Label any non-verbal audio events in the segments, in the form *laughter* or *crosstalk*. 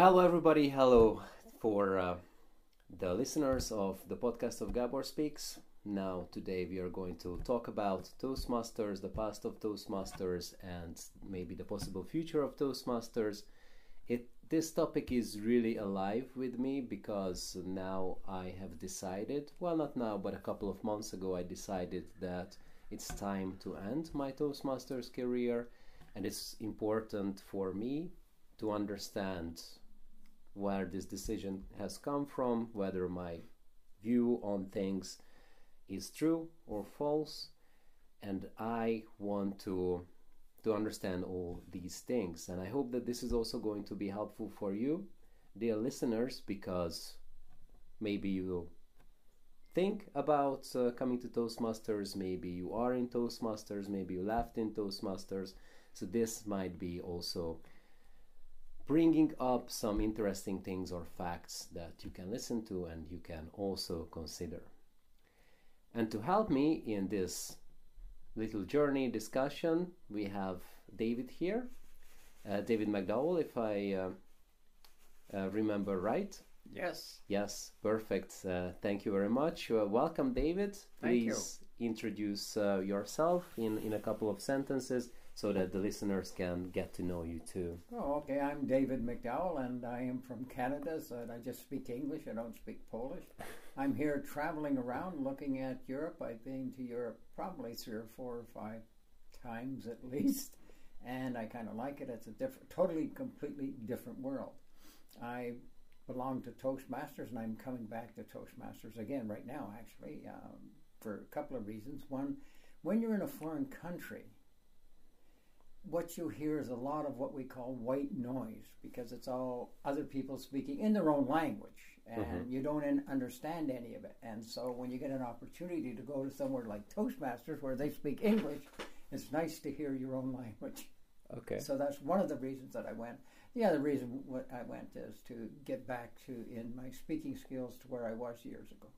hello, everybody. Hello for uh, the listeners of the podcast of Gabor Speaks. Now, today we are going to talk about Toastmasters, the past of Toastmasters, and maybe the possible future of Toastmasters. It this topic is really alive with me because now I have decided, well, not now, but a couple of months ago, I decided that it's time to end my Toastmasters career, and it's important for me to understand where this decision has come from, whether my view on things is true or false, and I want to to understand all these things. And I hope that this is also going to be helpful for you, dear listeners, because maybe you think about uh, coming to Toastmasters, maybe you are in Toastmasters, maybe you left in Toastmasters. So this might be also bringing up some interesting things or facts that you can listen to and you can also consider. And to help me in this little journey discussion, we have David here, uh, David McDowell, if I uh, uh, remember right. Yes. Yes, perfect. Uh, thank you very much. Uh, welcome, David. Thank Please introduce uh, yourself in, in a couple of sentences so that the listeners can get to know you too. Oh, okay. I'm David McDowell, and I am from Canada, so I just speak English. I don't speak Polish. *laughs* I'm here traveling around looking at Europe. I've been to Europe probably three or four or five times at *laughs* least, and I kind of like it. It's a different, totally, completely different world. I belong to Toastmasters, and I'm coming back to Toastmasters again right now, actually, um, for a couple of reasons. One, when you're in a foreign country, what you hear is a lot of what we call white noise because it's all other people speaking in their own language and mm-hmm. you don't in, understand any of it. And so when you get an opportunity to go to somewhere like Toastmasters where they speak English, it's nice to hear your own language. Okay. So that's one of the reasons that I went. The other reason I went is to get back to in my speaking skills to where I was years ago.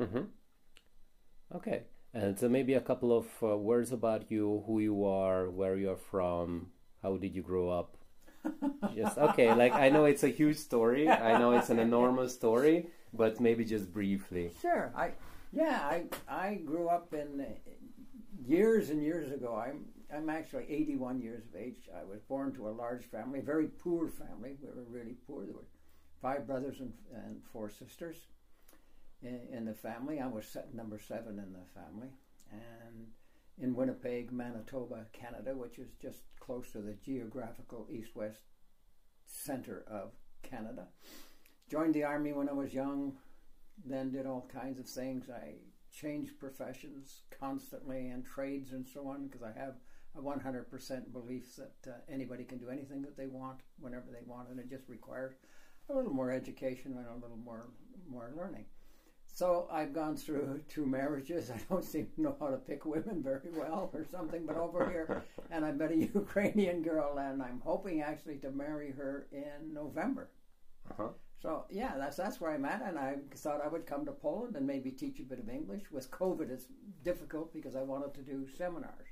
Mm-hmm. Okay. And so maybe a couple of uh, words about you, who you are, where you're from, how did you grow up? *laughs* just okay, like I know it's a huge story. I know it's an enormous story, but maybe just briefly. Sure. I yeah, I I grew up in uh, years and years ago. I'm I'm actually 81 years of age. I was born to a large family, a very poor family. We were really poor. There were five brothers and, and four sisters in, in the family. I was number seven in the family, and in Winnipeg, Manitoba, Canada, which is just close to the geographical east-west center of Canada. Joined the army when I was young, then did all kinds of things. I changed professions constantly and trades and so on because I have a 100% belief that uh, anybody can do anything that they want whenever they want, and it just requires a little more education and a little more more learning. So I've gone through two marriages. *laughs* I don't seem to know how to pick women very well or something, but over here, *laughs* and I met a Ukrainian girl, and I'm hoping actually to marry her in November. Uh-huh. So yeah, that's that's where I'm at, and I thought I would come to Poland and maybe teach a bit of English. With COVID, it's difficult because I wanted to do seminars,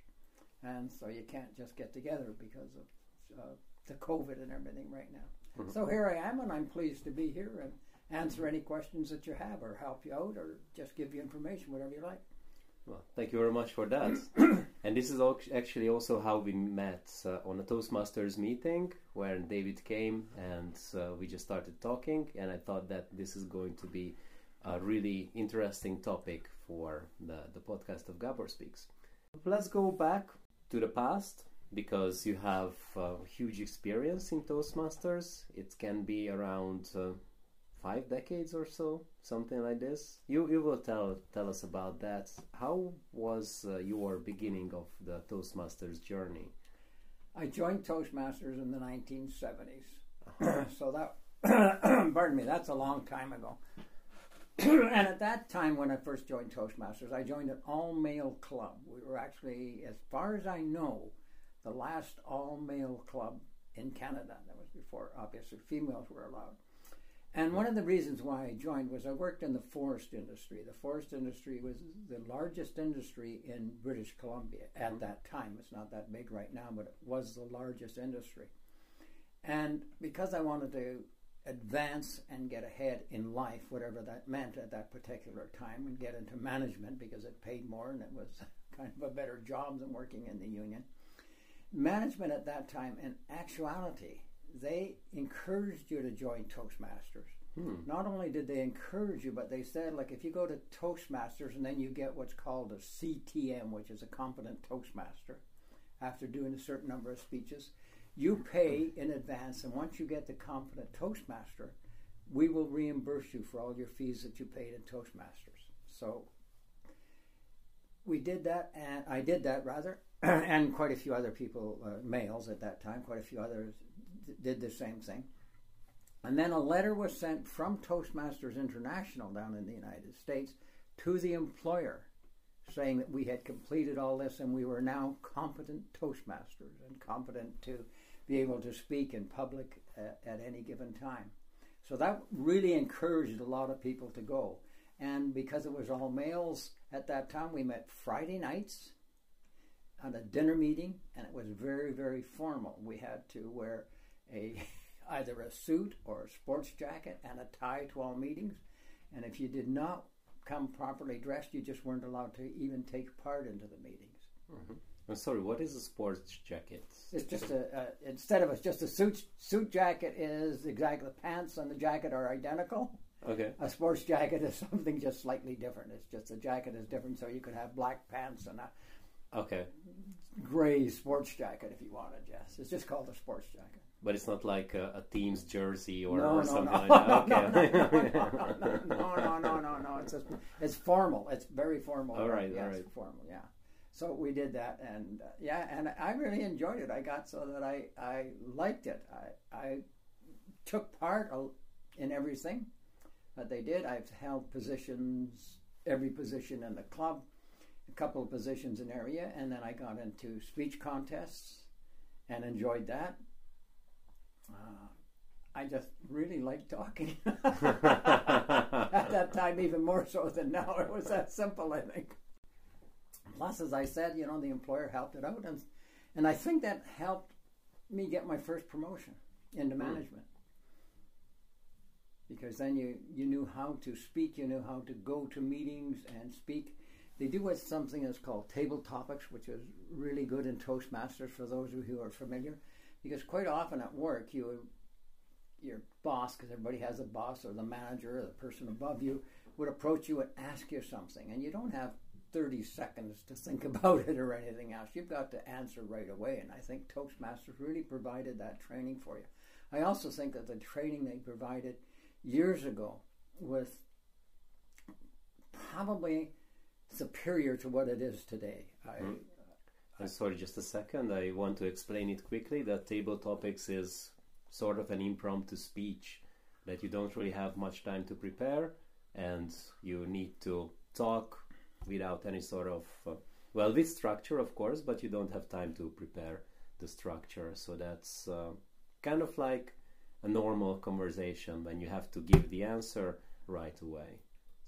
and so you can't just get together because of uh, the COVID and everything right now. Mm-hmm. So here I am, and I'm pleased to be here and answer any questions that you have or help you out or just give you information, whatever you like. Well, thank you very much for that. *clears throat* and this is actually also how we met uh, on a Toastmasters meeting where David came and uh, we just started talking. And I thought that this is going to be a really interesting topic for the, the podcast of Gabor Speaks. Let's go back to the past because you have uh, huge experience in Toastmasters. It can be around uh, five decades or so, something like this. You you will tell tell us about that. How was uh, your beginning of the Toastmasters journey? I joined Toastmasters in the 1970s, uh-huh. *clears throat* so that *clears throat* pardon me, that's a long time ago. *clears throat* and at that time, when I first joined Toastmasters, I joined an all male club. We were actually, as far as I know, the last all male club in Canada. That was before, obviously, females were allowed. And one of the reasons why I joined was I worked in the forest industry. The forest industry was the largest industry in British Columbia at mm-hmm. that time. It's not that big right now, but it was the largest industry. And because I wanted to advance and get ahead in life, whatever that meant at that particular time, and get into management because it paid more and it was *laughs* kind of a better job than working in the union. Management at that time, in actuality, they encouraged you to join Toastmasters. Hmm. Not only did they encourage you, but they said, like, if you go to Toastmasters and then you get what's called a CTM, which is a competent Toastmaster, after doing a certain number of speeches, you pay in advance, and once you get the competent Toastmaster, we will reimburse you for all your fees that you paid in Toastmasters. So we did that, and I did that rather, *clears throat* and quite a few other people, uh, males at that time, quite a few others did the same thing. And then a letter was sent from Toastmasters International down in the United States to the employer saying that we had completed all this and we were now competent Toastmasters and competent to be able to speak in public at, at any given time. So that really encouraged a lot of people to go. And because it was all males at that time, we met Friday nights on a dinner meeting, and it was very, very formal. We had to wear a *laughs* either a suit or a sports jacket and a tie to all meetings. And if you did not come properly dressed, you just weren't allowed to even take part into the meetings. Mm-hmm. I'm sorry, what is a sports jacket? It's just a, a instead of a, just a suit suit jacket is exactly the pants and the jacket are identical. Okay. A sports jacket *laughs* is something just slightly different. It's just the jacket is different, so you could have black pants and a okay gray sports jacket if you wanted. Yes, it's just called a sports jacket. But it's not like a, a team's jersey or, no, or no, something no. like that. *laughs* Okay. no, no, no, no, no. It's just, it's formal. It's very formal. All right, yes, all right. formal. Yeah. So we did that, and uh, yeah, and I really enjoyed it. I got so that I I liked it. I I took part in everything that they did. I've held positions, every position in the club, a couple of positions in area, and then I got into speech contests and enjoyed that. Uh, I just really liked talking. *laughs* *laughs* At that time, even more so than now. It was that simple, I think. Plus, as I said, you know, the employer helped it out, and and I think that helped me get my first promotion into hmm. management. Because then you you knew how to speak, you knew how to go to meetings and speak. They do what something that's called table topics, which is really good in Toastmasters for those of you who are familiar. Because quite often at work, you your boss, because everybody has a boss or the manager or the person above you, would approach you and ask you something, and you don't have 30 seconds to think *laughs* about it or anything else. You've got to answer right away, and I think Toastmasters really provided that training for you. I also think that the training they provided years ago was probably superior to what it is today. I, mm. I'm sorry, just a second. I want to explain it quickly. That table topics is sort of an impromptu speech that you don't really have much time to prepare, and you need to talk without any sort of uh, well, with structure, of course, but you don't have time to prepare the structure. So that's uh, kind of like a normal conversation when you have to give the answer right away.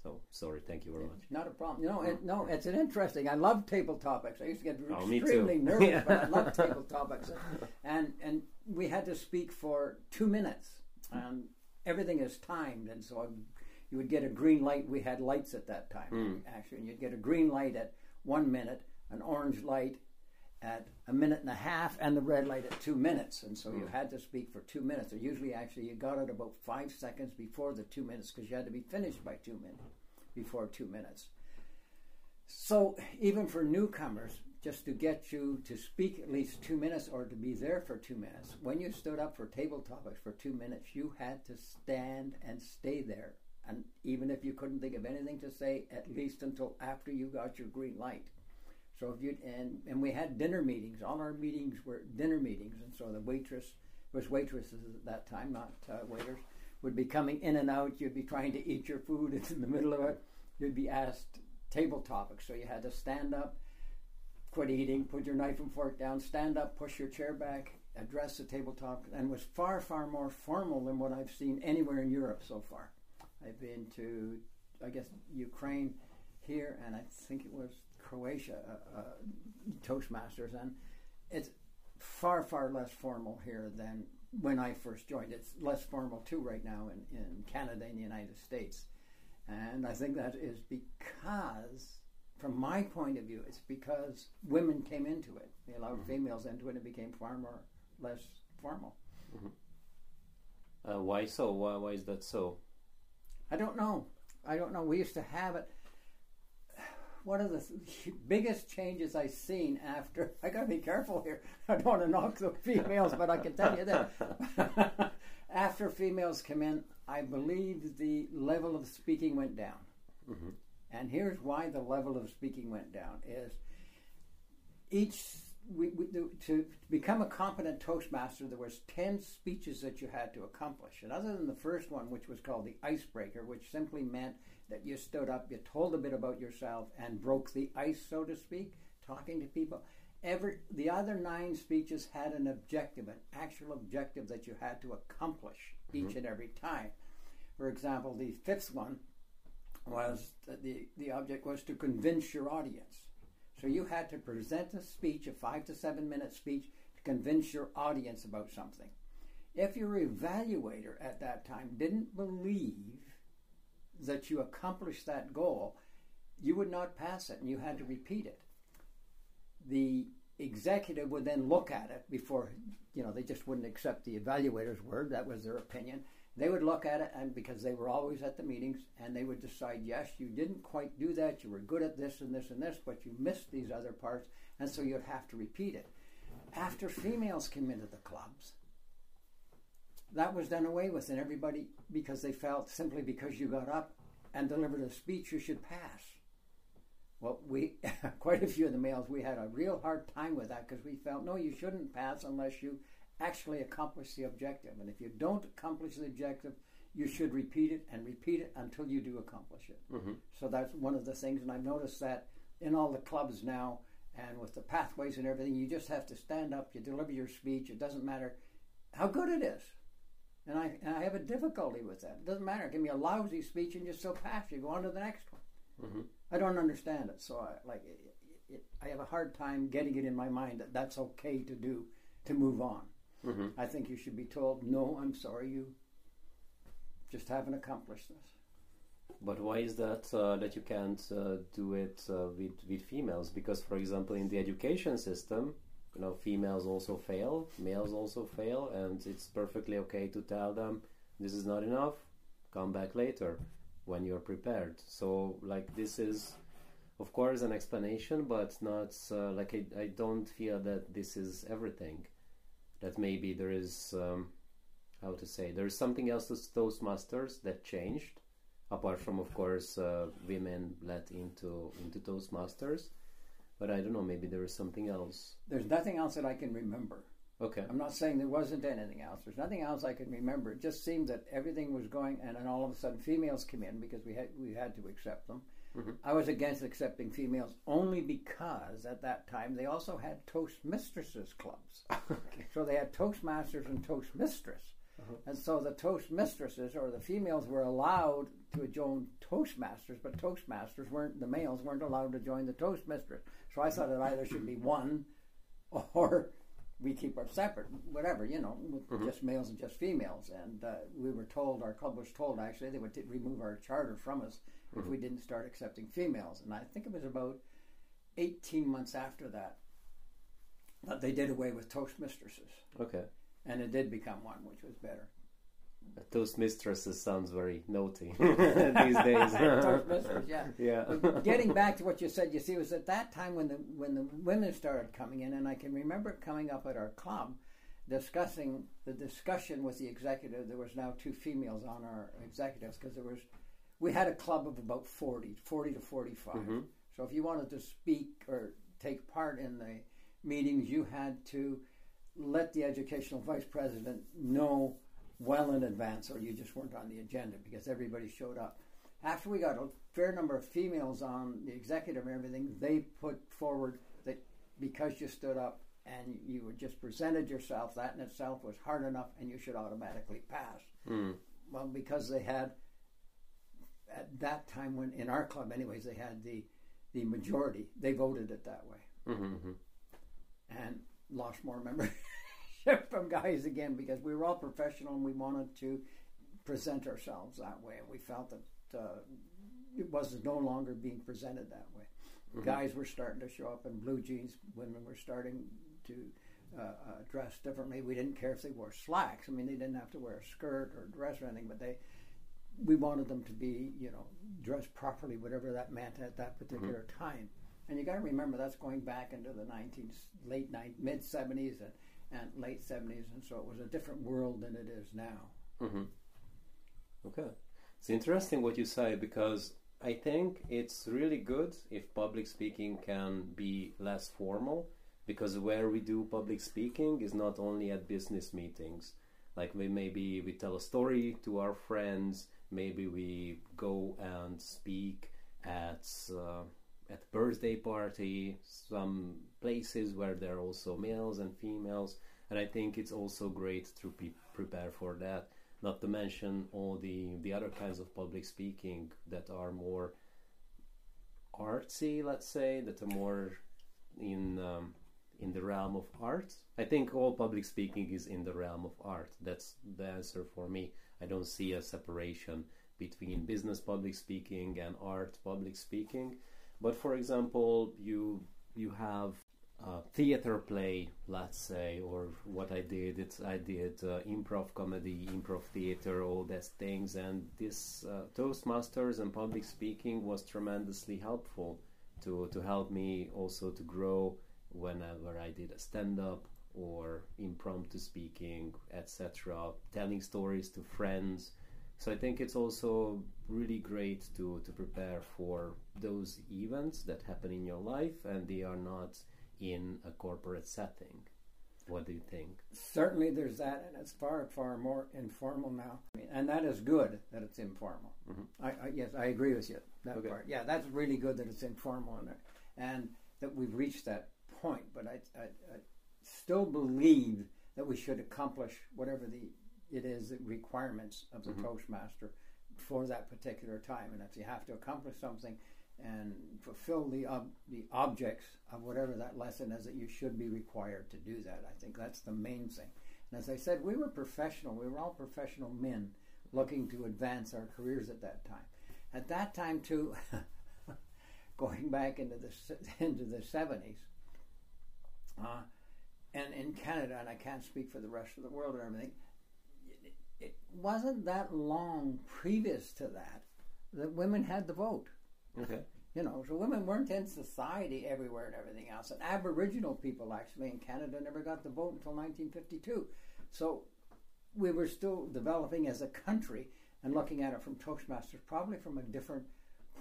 So sorry, thank you very much. Not a problem. You know, it, no, it's an interesting. I love table topics. I used to get oh, extremely nervous, but I love *laughs* table topics. And and we had to speak for two minutes, and everything is timed, and so you would get a green light. We had lights at that time, mm. actually, and you'd get a green light at one minute, an orange light at a minute and a half, and the red light at two minutes. And so mm. you hmm. had to speak for two minutes. Or usually, actually, you got it about five seconds before the two minutes because you had to be finished by two minutes, before two minutes. So even for newcomers, just to get you to speak at least two minutes or to be there for two minutes, when you stood up for table topics for two minutes, you had to stand and stay there. And even if you couldn't think of anything to say, at least until after you got your green light. So if you and and we had dinner meetings. All our meetings were dinner meetings, and so the waitress was waitresses at that time, not uh, waiters, would be coming in and out. You'd be trying to eat your food. in the middle of it, you'd be asked table topics. So you had to stand up, quit eating, put your knife and fork down, stand up, push your chair back, address the table topic, and was far far more formal than what I've seen anywhere in Europe so far. I've been to, I guess, Ukraine here, and I think it was Croatia uh, uh, Toastmasters, and it's far far less formal here than when I first joined. It's less formal too right now in, in Canada and the United States. And I think that is because, from my point of view, it's because women came into it. They allowed Mhm. females into it and it became far more less formal. Uh, why so? Why, why is that so? I don't know. I don't know. We used to have it. One of the *laughs* biggest changes I've seen after, *laughs* I gotta be careful here. *laughs* I don't want to knock the females, but I can tell you that. after females come in, I believe the level of speaking went down. hmm And here's why the level of speaking went down is each we, we, to become a competent toastmaster there was 10 speeches that you had to accomplish. And other than the first one which was called the icebreaker which simply meant that you stood up you told a bit about yourself and broke the ice so to speak talking to people every the other nine speeches had an objective an actual objective that you had to accomplish mm-hmm. each and every time. For example the fifth one was that the, the object was to convince your audience. So you had to present a speech, a five to seven minute speech, to convince your audience about something. If your evaluator at that time didn't believe that you accomplished that goal, you would not pass it and you had to repeat it. The executive would then look at it before, you know, they just wouldn't accept the evaluator's word, that was their opinion. They would look at it and because they were always at the meetings and they would decide yes you didn't quite do that. You were good at this and this and this but you missed these other parts and so you'd have to repeat it. After females came into the clubs that was done away with and everybody because they felt simply because you got up and delivered a speech you should pass well we *laughs* quite a few of the males we had a real hard time with that because we felt no you shouldn't pass unless you actually accomplish the objective. And if you don't accomplish the objective, you should repeat it and repeat it until you do accomplish it. hmm So that's one of the things, and I've noticed that in all the clubs now and with the pathways and everything, you just have to stand up, you deliver your speech. It doesn't matter how good it is. And I, and I have a difficulty with that. It doesn't matter. Give me a lousy speech and just so pass. You go on to the next one. hmm I don't understand it. So I, like, it, it, I have a hard time getting it in my mind that that's okay to do to move on. hmm I think you should be told, no, I'm sorry, you just haven't accomplished this. But why is that uh, that you can't uh, do it uh, with with females? Because, for example, in the education system, you know, females also fail, males also fail, and it's perfectly okay to tell them this is not enough. Come back later when you're prepared. So, like, this is, of course, an explanation, but not uh, like I, I don't feel that this is everything. That maybe there is, um, how to say, there is something else to Toastmasters that changed apart from of course uh, women let into into Toastmasters. But I don't know, maybe there is something else. There's nothing else that I can remember. Okay. I'm not saying there wasn't anything else. There's nothing else I can remember. It just seemed that everything was going, and then all of a sudden females came in because we had we had to accept them. Mhm. I was against accepting females only because at that time they also had toast mistresses clubs. *laughs* So they had Toastmasters and Toastmistress. Uh-huh. And so the toast mistresses or the females were allowed to join Toastmasters, but Toastmasters weren't, the males weren't allowed to join the Toastmistress. So I thought it either should be one or we keep our separate, whatever, you know, with Mhm. just males and just females. And uh, we were told, our club was told actually, they would t- remove our charter from us if we didn't start accepting females. And I think it was about 18 months after that that they did away with Toastmistresses. Okay. And it did become one, which was better. Toastmistresses sounds very naughty *laughs* these days. *laughs* Yeah. *laughs* yeah. But getting back to what you said, you see, it was at that time when the when the women started coming in, and I can remember coming up at our club, discussing the discussion with the executive. There was now two females on our executives because there was, we had a club of about 40, 40 to 45. Mhm. So if you wanted to speak or take part in the meetings, you had to let the educational vice president know well in advance, or you just weren't on the agenda because everybody showed up. After we got a fair number of females on the executive and everything, they put forward that because you stood up and you had just presented yourself, that in itself was hard enough and you should automatically pass. Mm. Well, because they had at that time when in our club, anyways, they had the the majority. They voted it that way hmm and lost more shift from guys again because we were all professional and we wanted to present ourselves that way, and we felt that uh, it was no longer being presented that way. Mm-hmm. Guys were starting to show up in blue jeans. Women were starting to uh, uh, dress differently. We didn't care if they wore slacks. I mean, they didn't have to wear a skirt or dress or anything, but they we wanted them to be, you know, dressed properly, whatever that meant at that particular mm-hmm. time. And you got to remember that's going back into the 19 late mid 70s and, and late 70s, and so it was a different world than it is now. Mm-hmm. Okay, it's interesting what you say because I think it's really good if public speaking can be less formal because where we do public speaking is not only at business meetings like we maybe we tell a story to our friends maybe we go and speak at uh, at birthday party some places where there are also males and females. And i think it's also great to be prepare for that. Not to mention all the the other kinds of public speaking that are more artsy let's say that are more in um, in the realm of art. I think all public speaking is in the realm of art. That's the answer for me. I don't see a separation between business public speaking and art public speaking but for example you you have uh, theater play, let's say, or what I did. It's I did uh, improv comedy, improv theater, all these things, and this uh, Toastmasters and public speaking was tremendously helpful to to help me also to grow whenever I did a stand up or impromptu speaking, etc. Telling stories to friends. So I think it's also really great to to prepare for those events that happen in your life, and they are not in a corporate setting. What do you think? Certainly, there's that, and it's far, far more informal now. I mean, and that is good that it's informal. Mm-hmm. I, I, yes, I agree with you that okay. part. Yeah, that's really good that it's informal and and that we've reached that point. But I, I, I still believe that we should accomplish whatever the it is the requirements of the mm-hmm. Toastmaster for that particular time. And if you have to accomplish something, and fulfill the ob- the objects of whatever that lesson is that you should be required to do that. I think that's the main thing. And as I said, we were professional. We were all professional men looking to advance our careers at that time. At that time, too, *laughs* going back into the *laughs* into the seventies, uh, and in Canada, and I can't speak for the rest of the world and everything. It, wasn't that long previous to that that women had the vote. Okay. You know, so women weren't in society everywhere and everything else. And Aboriginal people actually in Canada never got the vote until 1952. So we were still developing as a country and looking at it from Toastmasters, probably from a different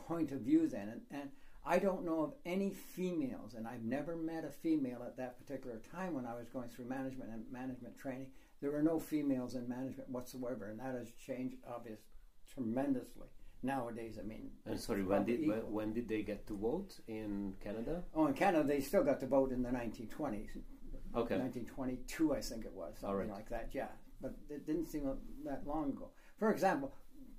point of view then. And, and I don't know of any females, and I've never met a female at that particular time when I was going through management and management training. There were no females in management whatsoever, and that has changed, obviously, tremendously nowadays. I mean, and sorry, when did when, when, did they get to vote in Canada? Oh, in Canada, they still got to vote in the 1920s. Okay, 1922, I think it was, something like that. Yeah, but it didn't seem that long ago. For example,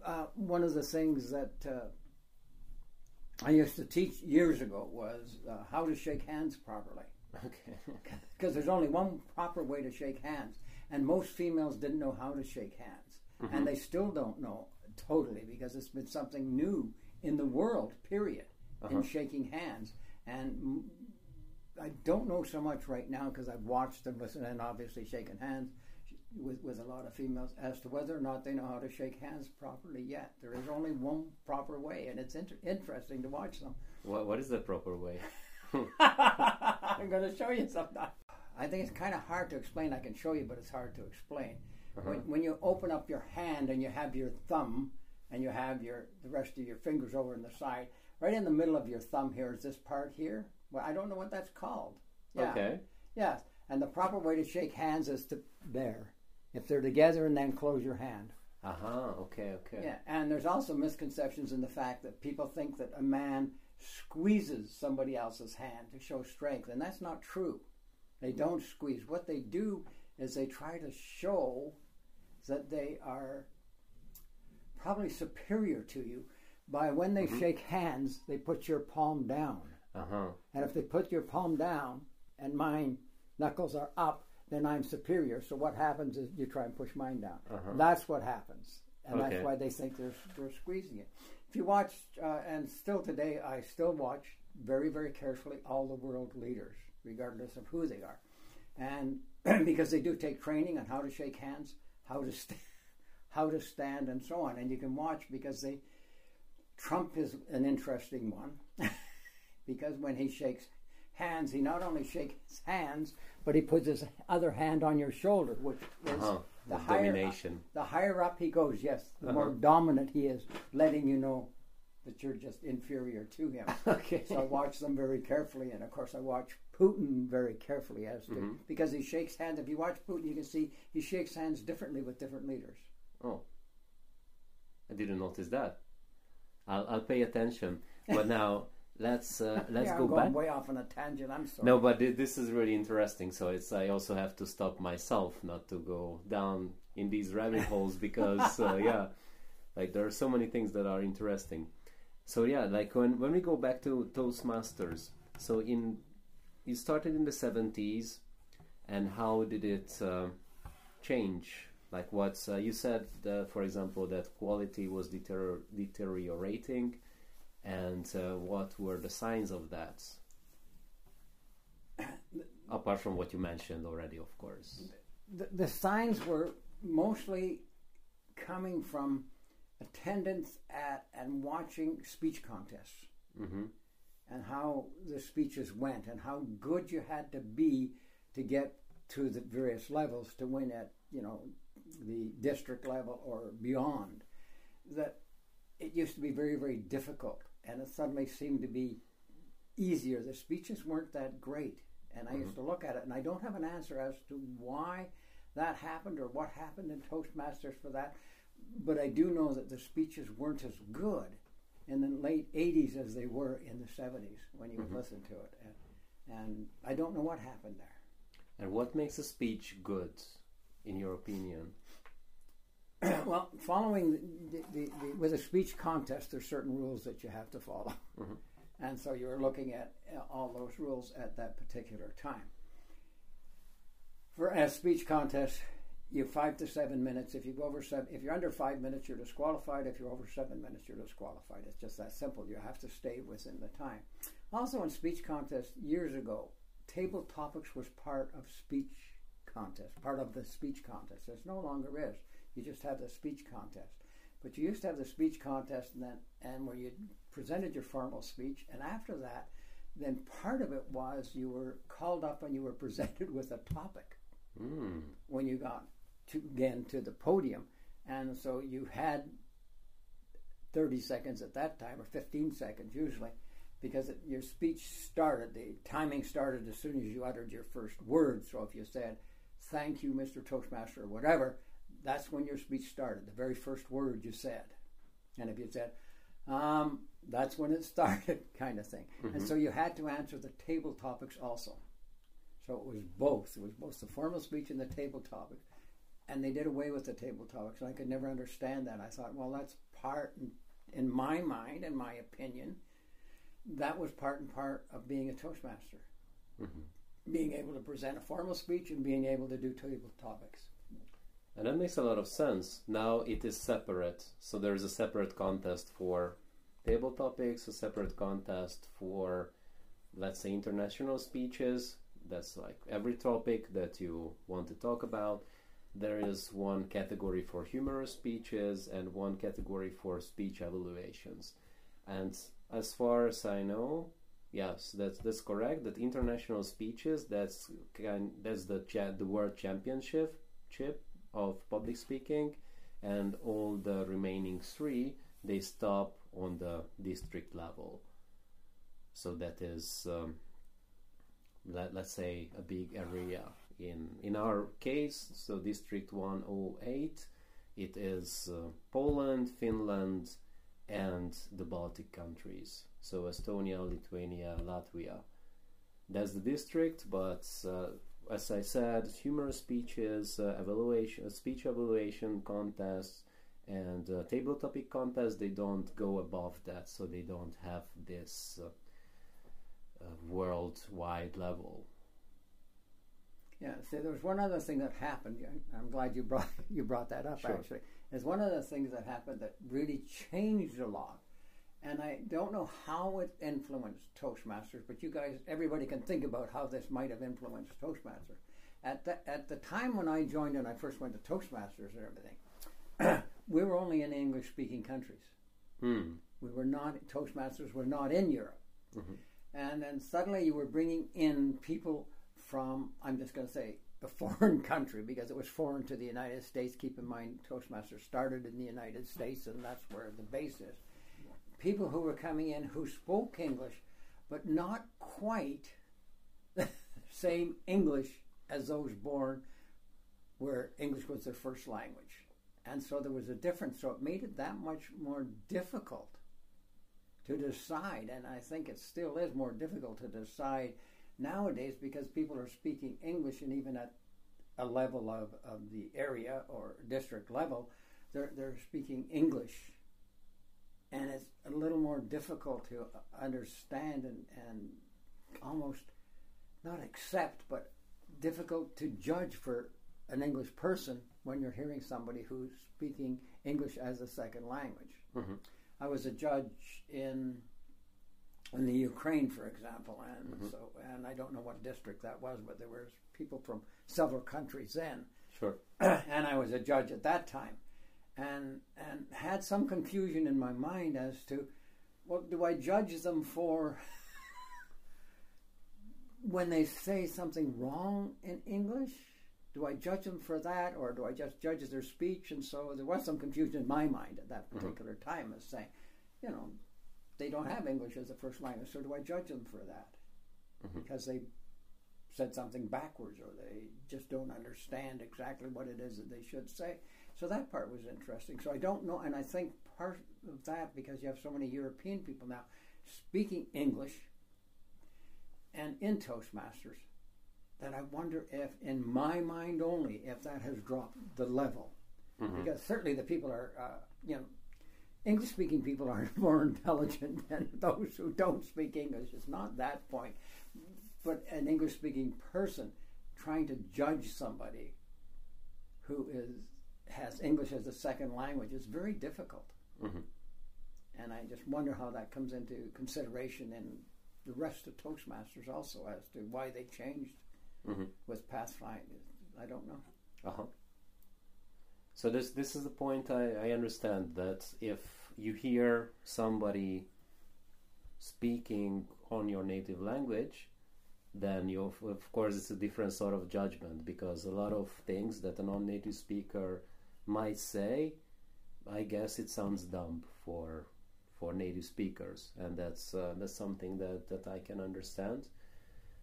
uh, one of the things that uh, I used to teach years ago was uh, how to shake hands properly. Okay. *laughs* Because there's only one proper way to shake hands, and most females didn't know how to shake hands, mm-hmm. and they still don't know totally because it's been something new in the world, period, uh-huh. in shaking hands. And I don't know so much right now because I've watched and listened and obviously shaken hands with, with a lot of females as to whether or not they know how to shake hands properly yet. There is only one proper way, and it's inter- interesting to watch them. What, what is the proper way? *laughs* I'm going to show you sometime. I think it's kind of hard to explain. I can show you, but it's hard to explain. Uh-huh. When, when you open up your hand and you have your thumb and you have your the rest of your fingers over in the side, right in the middle of your thumb here is this part here. Well, I don't know what that's called. Yeah. Okay. Yes. And the proper way to shake hands is to there. If they're together and then close your hand. Uh huh. Okay. Okay. Yeah. And there's also misconceptions in the fact that people think that a man squeezes somebody else's hand to show strength, and that's not true. They don't squeeze. What they do is they try to show that they are probably superior to you by when they mm-hmm. shake hands, they put your palm down. Uh-huh. And if they put your palm down and mine knuckles are up, then I'm superior. So what happens is you try and push mine down. Uh-huh. That's what happens, and Okay. that's why they think they're they're squeezing it. If you watch, uh, and still today, I still watch very very carefully all the world leaders, regardless of who they are, and *clears throat* because they do take training on how to shake hands, how to st- *laughs* how to stand, and so on. And you can watch because they Trump is an interesting one *laughs* because when he shakes hands, he not only shakes hands, but he puts his other hand on your shoulder, which is Uh-huh. the With higher domination. the higher up he goes. Yes, the more Uh-huh. dominant he is, letting you know that you're just inferior to him. *laughs* Okay. So I watch them very carefully, and of course I watch Putin very carefully as to Mhm. because he shakes hands. If you watch Putin, you can see he shakes hands differently with different leaders. Oh, I didn't notice that. I'll, I'll pay attention. But now *laughs* let's uh, let's yeah, go I'm going back. way off on a tangent. I'm sorry. No, but this is really interesting. So it's I also have to stop myself not to go down in these rabbit holes because uh, *laughs* yeah, like there are so many things that are interesting. So yeah, like when when we go back to Toastmasters, so in you started in the seventies, and how did it uh, change? Like what uh, you said, uh, for example, that quality was deter- deteriorating, and uh, what were the signs of that? *coughs* Apart from what you mentioned already, of course. the, the signs were mostly coming from attendance at and watching speech contests. Hmm and how the speeches went and how good you had to be to get to the various levels to win at you know the district level or beyond. That it used to be very very difficult and it suddenly seemed to be easier. The speeches weren't that great and i used to look at it and i don't have an answer as to why that happened or what happened in toastmasters for that but i do know that the speeches weren't as good in the late 80s as they were in the 70s when you would listen to it. And, and I don't know what happened there. And what makes a speech good, in your opinion? *clears throat* well, following the, the, the, with a speech contest, there's certain rules that you have to follow. Mhm. And so you're looking at all those rules at that particular time. For a speech contest, you have five to seven minutes. If you go over seven, if you're under five minutes, you're disqualified. If you're over seven minutes, you're disqualified. It's just that simple. You have to stay within the time. Also, in speech contests years ago, table topics was part of speech contest, part of the speech contest. There's no longer is. You just have the speech contest. But you used to have the speech contest, and then and where you presented your formal speech, and after that, then part of it was you were called up and you were presented *laughs* with a topic Mm. when you got to again to the podium, and so you had thirty seconds at that time, or fifteen seconds usually, because it, your speech started. The timing started as soon as you uttered your first word. So if you said "Thank you, Mr. Toastmaster" or whatever, that's when your speech started. The very first word you said, and if you said um, that's when it *laughs* started, kind of thing. And so you had to answer the table topics also. So it was both. It was both the formal speech and the table topic. And they did away with the table topics. And I could never understand that. I thought, well, that's part, in my mind, in my opinion, that was part and part of being a Toastmaster. Mm-hmm. Being able to present a formal speech and being able to do table topics. And that makes a lot of sense. Now it is separate. So there is a separate contest for table topics, a separate contest for, let's say, international speeches. That's like every topic that you want to talk about. There is one category for humorous speeches and one category for speech evaluations. And as far as I know, yes, that's that's correct. That international speeches, that's that's the cha- the world championship chip of public speaking, and all the remaining three they stop on the district level. So that is, um, let, let's say, a big area. In in our case, so District 108, it is uh, Poland, Finland, and the Baltic countries. So Estonia, Lithuania, Latvia. That's the district, but uh, as I said, humorous speeches, uh, evaluation, speech evaluation contests, and uh, table topic contests, they don't go above that, so they don't have this uh, uh, worldwide level. Yeah. See, there was one other thing that happened. I'm glad you brought *laughs* you brought that up. Sure. Actually, there's one of the things that happened that really changed a lot, and I don't know how it influenced Toastmasters. But you guys, everybody can think about how this might have influenced Toastmasters. At the at the time when I joined and I first went to Toastmasters and everything, *clears throat* we were only in English-speaking countries. Hmm. We were not Toastmasters were not in Europe, Mhm. and then suddenly you were bringing in people from I'm just going to say a *laughs* foreign country because it was foreign to the United States. Keep in mind, Toastmasters started in the United States, and that's where the base is. People who were coming in who spoke English, but not quite the *laughs* same English as those born where English was their first language. And so there was a difference. So it made it that much more difficult to decide. And I think it still is more difficult to decide nowadays because people are speaking English and even at a level of, of the area or district level, they're, they're speaking English. And it's a little more difficult to understand and, and almost not accept, but difficult to judge for an English person when you're hearing somebody who's speaking English as a second language. Mhm. I was a judge in in the Ukraine, for example, and Mhm. so and I don't know what district that was, but there were people from several countries then, Sure. *clears throat* and I was a judge at that time, and and had some confusion in my mind as to, well, do I judge them for *laughs* when they say something wrong in English? Do I judge them for that, or do I just judge their speech? And so there was some confusion in my mind at that particular time as saying, you know, they don't have English as a first language, so do I judge them for that? Mhm. Because they said something backwards or they just don't understand exactly what it is that they should say. So that part was interesting. So I don't know, and I think part of that because you have so many European people now speaking English and in Toastmasters that I wonder if, in my mind only, if that has dropped the level. Mhm. Because certainly the people are, uh, you know, English speaking people are *laughs* more intelligent than those who don't speak English. It's not that point. But an English speaking person trying to judge somebody who is has English as a second language is very difficult. Mhm. And I just wonder how that comes into consideration in the rest of Toastmasters also as to why they changed Mhm. with Pathfinder. I don't know. Uh-huh. So this this is the point I, I understand that if you hear somebody speaking on your native language, then you of, course it's a different sort of judgment because a lot of things that a non-native speaker might say, I guess it sounds dumb for for native speakers, and that's uh, that's something that that I can understand.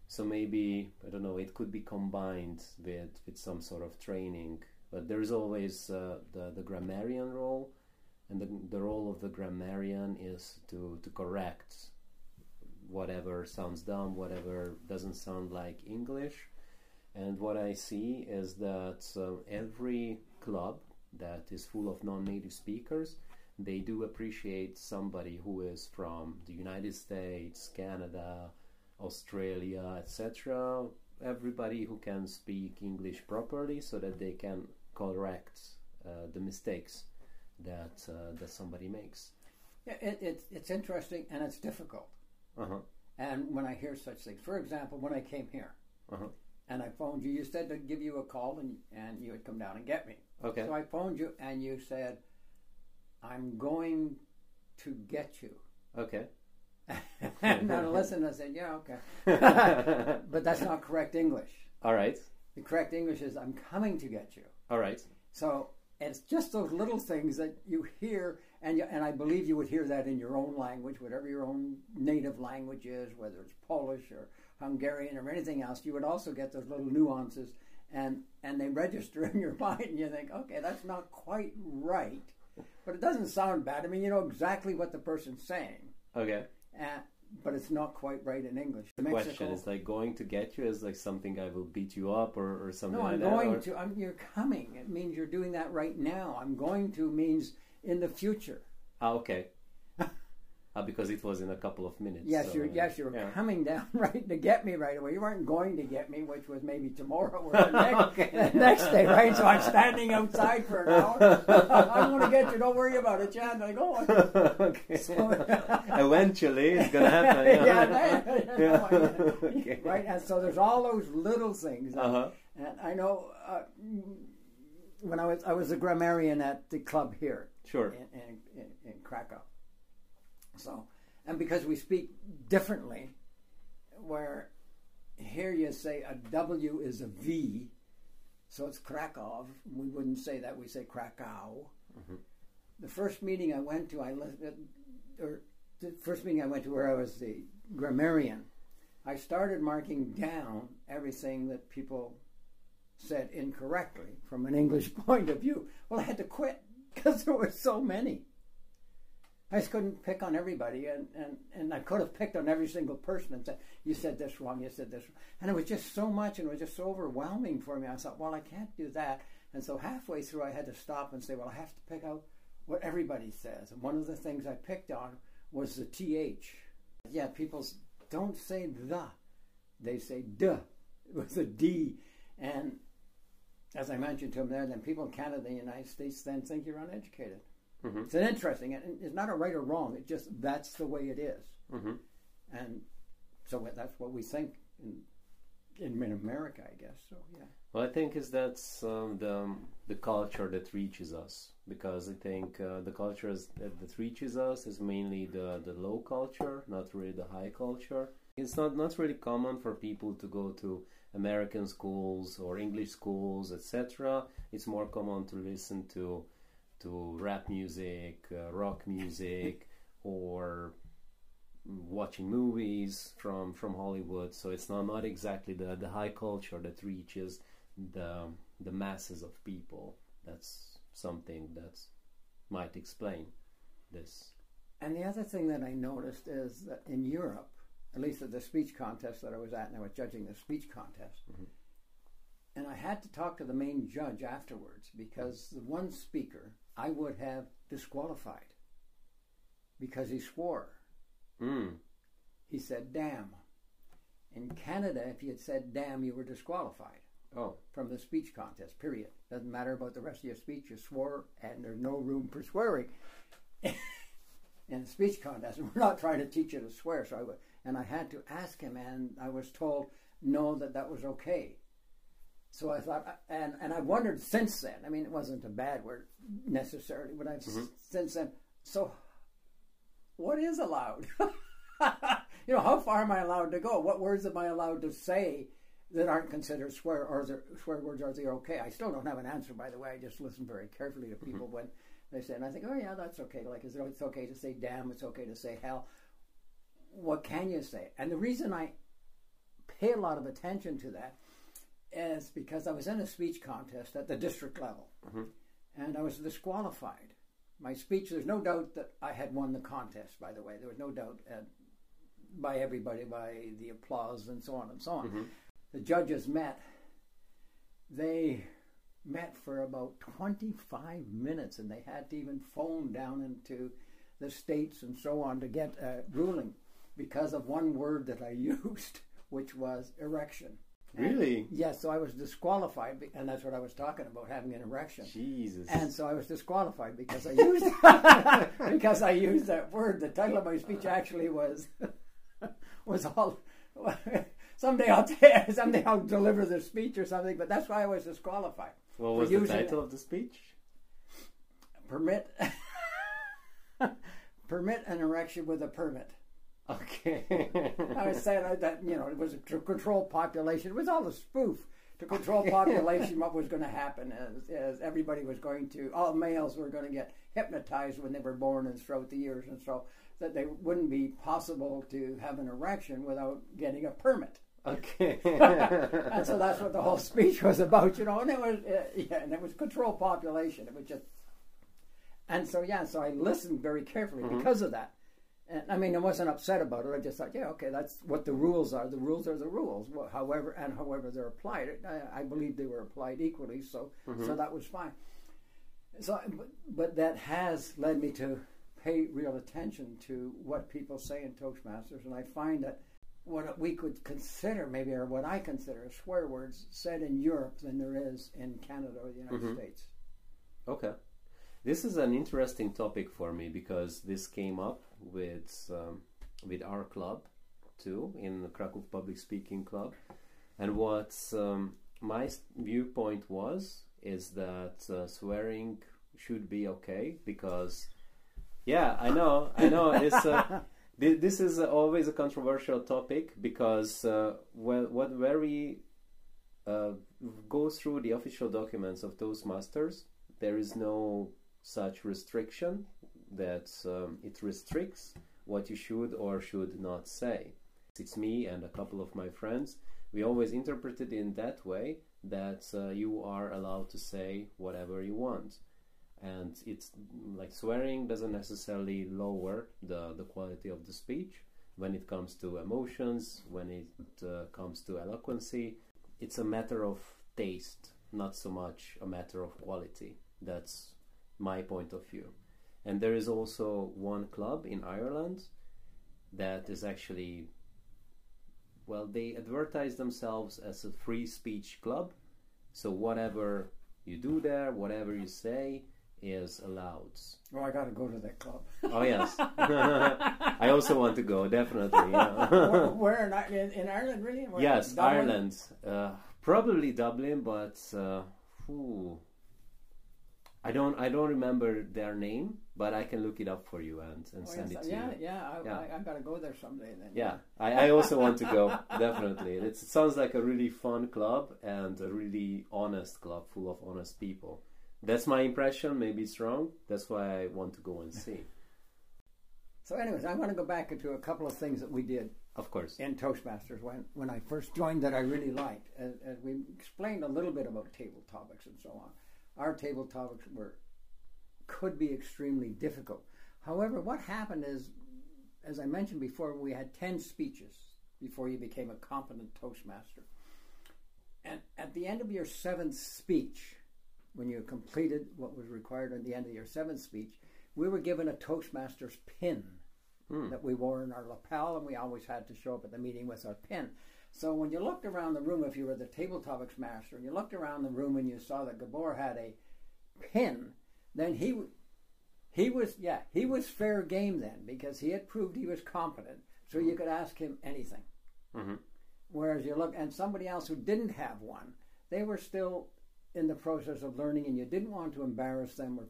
So maybe I don't know. It could be combined with with some sort of training, but there is always uh, the the grammarian role, and the the role of the grammarian is to to correct whatever sounds dumb, whatever doesn't sound like English. And what I see is that uh, every club that is full of non-native speakers, they do appreciate somebody who is from the United States, Canada, Australia, etc. Everybody who can speak English properly, so that they can correct uh, the mistakes that uh, that somebody makes. Yeah, it, it's it's interesting and it's difficult. Uh huh. And when I hear such things, for example, when I came here Uh-huh. and I phoned you, you said to give you a call and and you would come down and get me. Okay. So I phoned you and you said, "I'm going to get you." Okay. *laughs* and I listened. I said, "Yeah, okay," *laughs* but that's not correct English. All right. The correct English is, "I'm coming to get you." All right. So it's just those little things that you hear, and you, and I believe you would hear that in your own language, whatever your own native language is, whether it's Polish or Hungarian or anything else. You would also get those little nuances, and and they register *laughs* in your mind, and you think, okay, that's not quite right, but it doesn't sound bad. I mean, you know exactly what the person's saying, Okay. and, but it's not quite right in English. The question is like going to get you is like something I will beat you up or, or something No, like I'm that. going or- to. I'm, you're coming. It means you're doing that right now. I'm going to means in the future. Ah, okay. Uh, because it was in a couple of minutes. Yes, so, you're uh, yes you're yeah. coming down *laughs* right to get me right away. You weren't going to get me, which was maybe tomorrow or the *laughs* next, Okay. the next day, right? So I'm standing outside for an *laughs* hour. I want to get you. Don't worry about it, Jan. I go. okay. So- Eventually, it's gonna happen. Yeah. yeah, Yeah. yeah. Okay. right. And so there's all those little things. Uh huh. And I know uh, when I was I was a grammarian at the club here Sure. in, in, in, in Krakow. So, and because we speak differently, where here you say a W is a V, so it's Krakow. We wouldn't say that. We say Krakow. Mm-hmm. The first meeting I went to, I or the first meeting I went to where I was the grammarian, I started marking down everything that people said incorrectly from an English *laughs* point of view. Well, I had to quit because there were so many. I just couldn't pick on everybody, and, and, and I could have picked on every single person and said, You said this wrong, you said this wrong. And it was just so much, and it was just so overwhelming for me. I thought, Well, I can't do that. And so halfway through, I had to stop and say, Well, I have to pick out what everybody says. And one of the things I picked on was the TH. Yeah, people don't say the, they say duh *laughs* with a D. And as I mentioned to them there, then people in Canada and the United States then think you're uneducated. Mhm. It's an interesting, and it's not a right or wrong. It just that's the way it is, hmm and so that's what we think in in, America, I guess. So yeah, Well, I think is that's um, the the culture that reaches us because I think uh, the culture is, that, that reaches us is mainly the the low culture, not really the high culture. It's not not really common for people to go to American schools or English schools, etc. It's more common to listen to to rap music, uh, rock music, *laughs* or watching movies from from Hollywood. So it's not not exactly the the high culture that reaches the the masses of people. That's something that might explain this. and the other thing that I noticed is that in Europe, at least at the speech contest that I was at, and I was judging the speech contest, Mhm. and I had to talk to the main judge afterwards because the one speaker I would have disqualified because he swore. Mm. He said "damn." In Canada, if you had said "damn," you were disqualified Oh, from the speech contest. Period. Doesn't matter about the rest of your speech. You swore, and there's no room for swearing *laughs* in the speech contest. *laughs* We're not trying to teach you to swear. So I would, and I had to ask him, and I was told no, that that was okay. So I thought, and and I wondered since then. I mean, it wasn't a bad word necessarily, but I've Mhm. since then. So, what is allowed? *laughs* you know, how far am I allowed to go? What words am I allowed to say that aren't considered swear or the swear words? Are they okay? I still don't have an answer, by the way. I just listen very carefully to people when they say, and I think, oh yeah, that's okay. Like, is it, it's okay to say damn? It's okay to say hell. What can you say? And the reason I pay a lot of attention to that is because I was in a speech contest at the district level, Mhm. And I was disqualified. My speech, there's no doubt that I had won the contest. By the way, there was no doubt uh, by everybody, by the applause and so on and so on. Mhm. The judges met. They met for about 25 minutes, and they had to even phone down into the states and so on to get a ruling because of one word that I *laughs* used, which was erection. Really? Yes, so I was disqualified, be- and that's what I was talking about, having an erection. Jesus. And so I was disqualified because I used *laughs* because I used that word. The title of my speech actually was *laughs* was all. *laughs* Someday I'll t- someday I'll deliver the speech or something, but that's why I was disqualified. what was the title of the speech? Permit permit an erection with a permit. Okay. *laughs* I was saying that you know it was to control population. It was all a spoof to control *laughs* population. what was going to happen is, is everybody was going to all males were going to get hypnotized when they were born and throughout the years, and so that they wouldn't be possible to have an erection without getting a permit. okay. *laughs* and so that's what the whole speech was about, you know. And it was uh, yeah, and it was control population. It was just, and so yeah, so I listened very carefully Mhm. because of that. And I mean, I wasn't upset about it. I just thought, yeah, okay, that's what the rules are. The rules are the rules. Well, however, and however they're applied, I, I believe they were applied equally. So, so Mhm. that was fine. So, but, but that has led me to pay real attention to what people say in Toastmasters, and I find that what we could consider, maybe, or what I consider swear words said in Europe than there is in Canada or the United Mhm. States. Okay. This is an interesting topic for me because this came up with um, with our club too in the Krakow Public Speaking Club, and what um, my viewpoint was is that uh, swearing should be okay because, yeah, I know, I know it's. Uh, *laughs* this is always a controversial topic because uh, well, what very uh, go through the official documents of Toastmasters, there is no such restriction that um, it restricts what you should or should not say. It's me and a couple of my friends. We always interpret it in that way that uh, you are allowed to say whatever you want. And it's like swearing doesn't necessarily lower the, the quality of the speech when it comes to emotions, when it uh, comes to eloquency. It's a matter of taste, not so much a matter of quality. That's my point of view. And there is also one club in Ireland that is actually, well, they advertise themselves as a free speech club. So whatever you do there, whatever you say, is allowed. Oh, I got to go to that club. Oh yes, *laughs* *laughs* I also want to go definitely. yeah. where, where in, in, Ireland, really? Where- yes? Ireland, uh, probably Dublin, but uh, I don't I don't remember their name, but I can look it up for you and, and Oh, send yes, it to yeah, you. yeah, I, Yeah. I, I got to go there someday then. Yeah, I, I also want to go *laughs* definitely. It's, it sounds like a really fun club and a really honest club full of honest people. That's my impression. Maybe it's wrong. That's why I want to go and see. *laughs* So, anyways, I want to go back into a couple of things that we did Of course. in Toastmasters when, when I first joined that I really liked. As we explained a little bit about table topics and so on, our table topics were could be extremely difficult. However, what happened is, as I mentioned before, we had ten speeches before you became a competent Toastmaster. And at the end of your seventh speech, when you completed what was required at the end of your seventh speech, we were given a Toastmaster's pin hmm. that we wore in our lapel, and we always had to show up at the meeting with our pin. So when you looked around the room, if you were the table topics master, and you looked around the room and you saw that Gabor had a pin, then he he was yeah he was fair game then because he had proved he was competent, so you could ask him anything. Mhm. Whereas you look and somebody else who didn't have one, they were still in the process of learning, and you didn't want to embarrass them or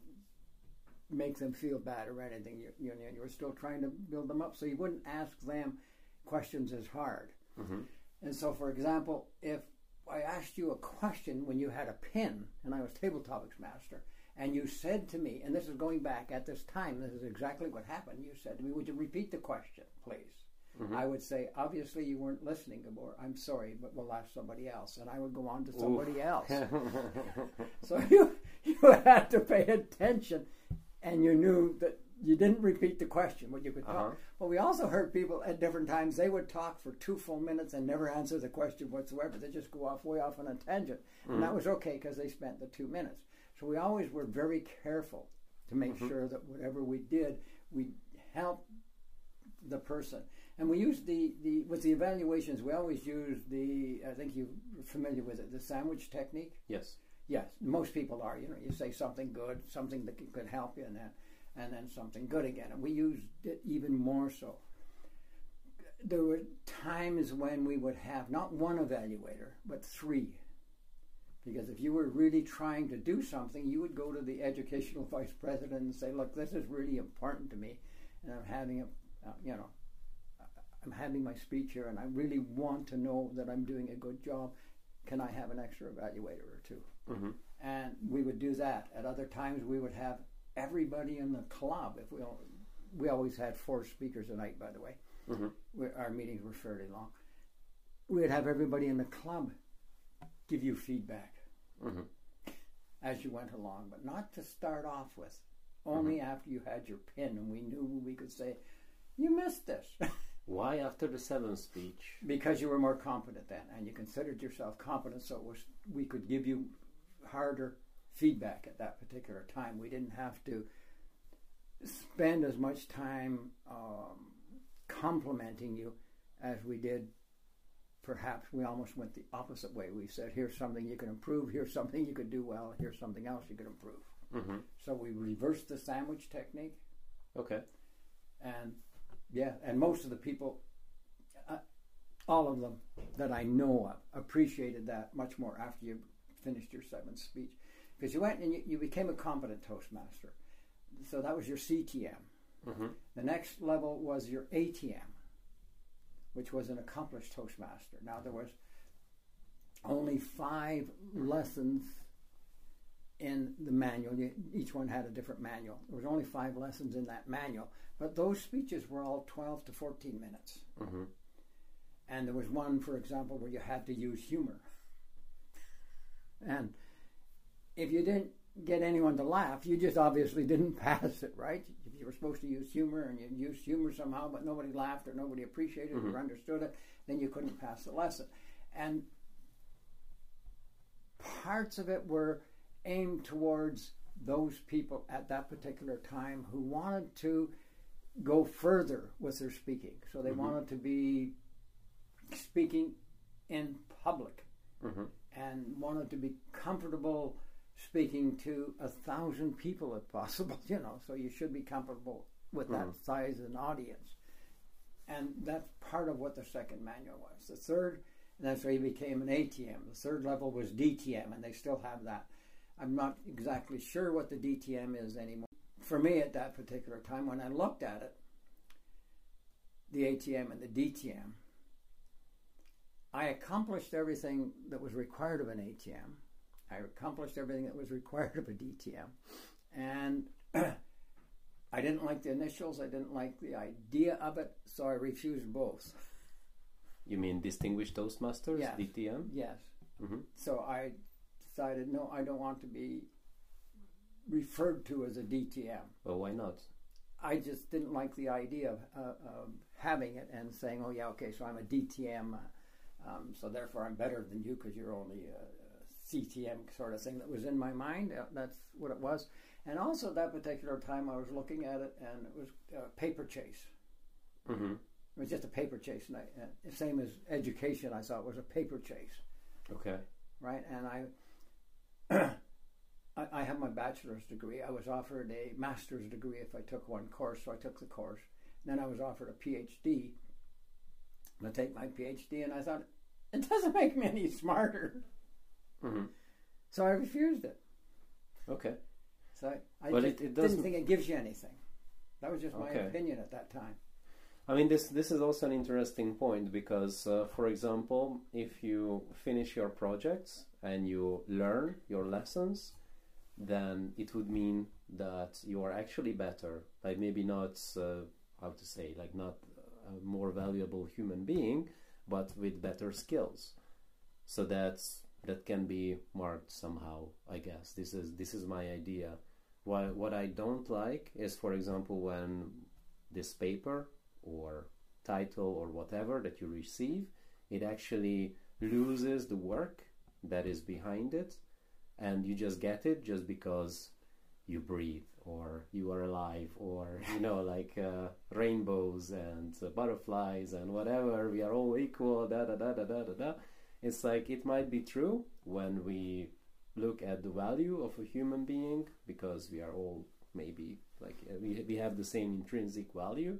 make them feel bad or anything. You, you, you were still trying to build them up, so you wouldn't ask them questions as hard. Mhm. And so, for example, if I asked you a question when you had a pin, and I was table topics master, and you said to me, and this is going back at this time, this is exactly what happened. You said to me, "Would you repeat the question, please?" Mm-hmm. I would say, "Obviously, you weren't listening, Gabor. I'm sorry, but we'll ask somebody else." And I would go on to somebody else. *laughs* So *laughs* you you had to pay attention, and you knew that you didn't repeat the question, but you could talk. Uh-huh. But we also heard people at different times they would talk for two full minutes and never answer the question whatsoever. They just go off way off on a tangent, and that was okay because they spent the two minutes. So we always were very careful to make sure that whatever we did, we helped the person. And we used the, the with the evaluations. We always used the. I think you're familiar with it, the sandwich technique. yes. Yes, most people are. You know, you say something good, something that could help you, and then and then something good again. And we used it even more so. There were times when we would have not one evaluator, but three. Because if you were really trying to do something, you would go to the educational *laughs* vice president and say, "Look, this is really important to me, and I'm having a, uh, you know, I'm having my speech here, and I really want to know that I'm doing a good job. Can I have an extra evaluator or two? Mhm. And we would do that. At other times, we would have everybody in the club. If we all, we always had four speakers a night, by the way. Mhm. We, our meetings were fairly long. We'd have everybody in the club give you feedback Mhm. as you went along, but not to start off with. Only after you had your pin, and we knew we could say, "You missed this." *laughs* Why after the seventh speech? because you were more competent then and you considered yourself competent so it was we could give you harder feedback at that particular time we didn't have to spend as much time um, complimenting you as we did. Perhaps we almost went the opposite way. We said, "Here's something you can improve. Here's something you could do well. Here's something else you could improve." Mm-hmm. So we reversed the sandwich technique, Okay. and yeah, and most of the people, uh, all of them that I know of, appreciated that much more after you finished your seventh speech, because you went and you, you became a competent Toastmaster. So that was your CTM. Mm-hmm. The next level was your ATM, which was an accomplished Toastmaster. Now there was only five lessons in the manual. You, each one had a different manual. There was only five lessons in that manual, but those speeches were all 12 to 14 minutes. Mm-hmm. And there was one, for example, where you had to use humor. And if you didn't get anyone to laugh, you just obviously didn't *laughs* pass it, right? If you were supposed to use humor and you used humor somehow, but nobody laughed or nobody appreciated Mhm. or understood it, then you couldn't pass the lesson. And parts of it were aimed towards those people at that particular time who wanted to go further with their speaking. So they Mhm. wanted to be speaking in public Mm-hmm. and wanted to be comfortable speaking to a thousand people if possible, *laughs* you know, so you should be comfortable with that Mhm. size of an audience. And that's part of what the second manual was. The third, and that's why he became an ATM. The third level was DTM, and they still have that. I'm not exactly sure what the DTM is anymore. For me, at that particular time, when I looked at it, the ATM and the DTM, I accomplished everything that was required of an ATM. I accomplished everything that was required of a DTM. And *clears throat* I didn't like the initials, I didn't like the idea of it, so I refused both. You mean Distinguished Toastmasters, Yes. DTM? Yes. Mm-hmm. So I decided, no, I don't want to be referred to as a DTM. Well, why not? I just didn't like the idea of, uh, of having it and saying, oh, yeah, okay, so I'm a DTM, uh, um, so therefore I'm better than you because you're only a CTM sort of thing that was in my mind. Uh, that's what it was. And also at that particular time, I was looking at it and it was uh, paper chase. Mm-hmm. It was just a paper chase. And I, uh, same as education, I thought was a paper chase. Okay. right? And I, *clears throat* I, I have my bachelor's degree. I was offered a master's degree if I took one course, so I took the course. Then I was offered a PhD. I take my PhD, and I thought it doesn't make me any smarter, Mm-hmm. so I refused it. Okay. So I, I But it- it didn't think it gives you anything. That was just my Okay. opinion at that time. I mean, this this is also an interesting point because, uh, for example, if you finish your projects and you learn your lessons, then it would mean that you are actually better. Like maybe not uh, how to say, like not a more valuable human being, but with better skills. So that's that can be marked somehow. I guess this is this is my idea. Why what I don't like is, for example, when this paper or title or whatever that you receive, it actually loses the work that is behind it, and you just get it just because you breathe or you are alive or *laughs* you know like uh, rainbows and uh, butterflies and whatever we are all equal da da da da da da da it's like it might be true when we look at the value of a human being because we are all maybe like we, we have the same intrinsic value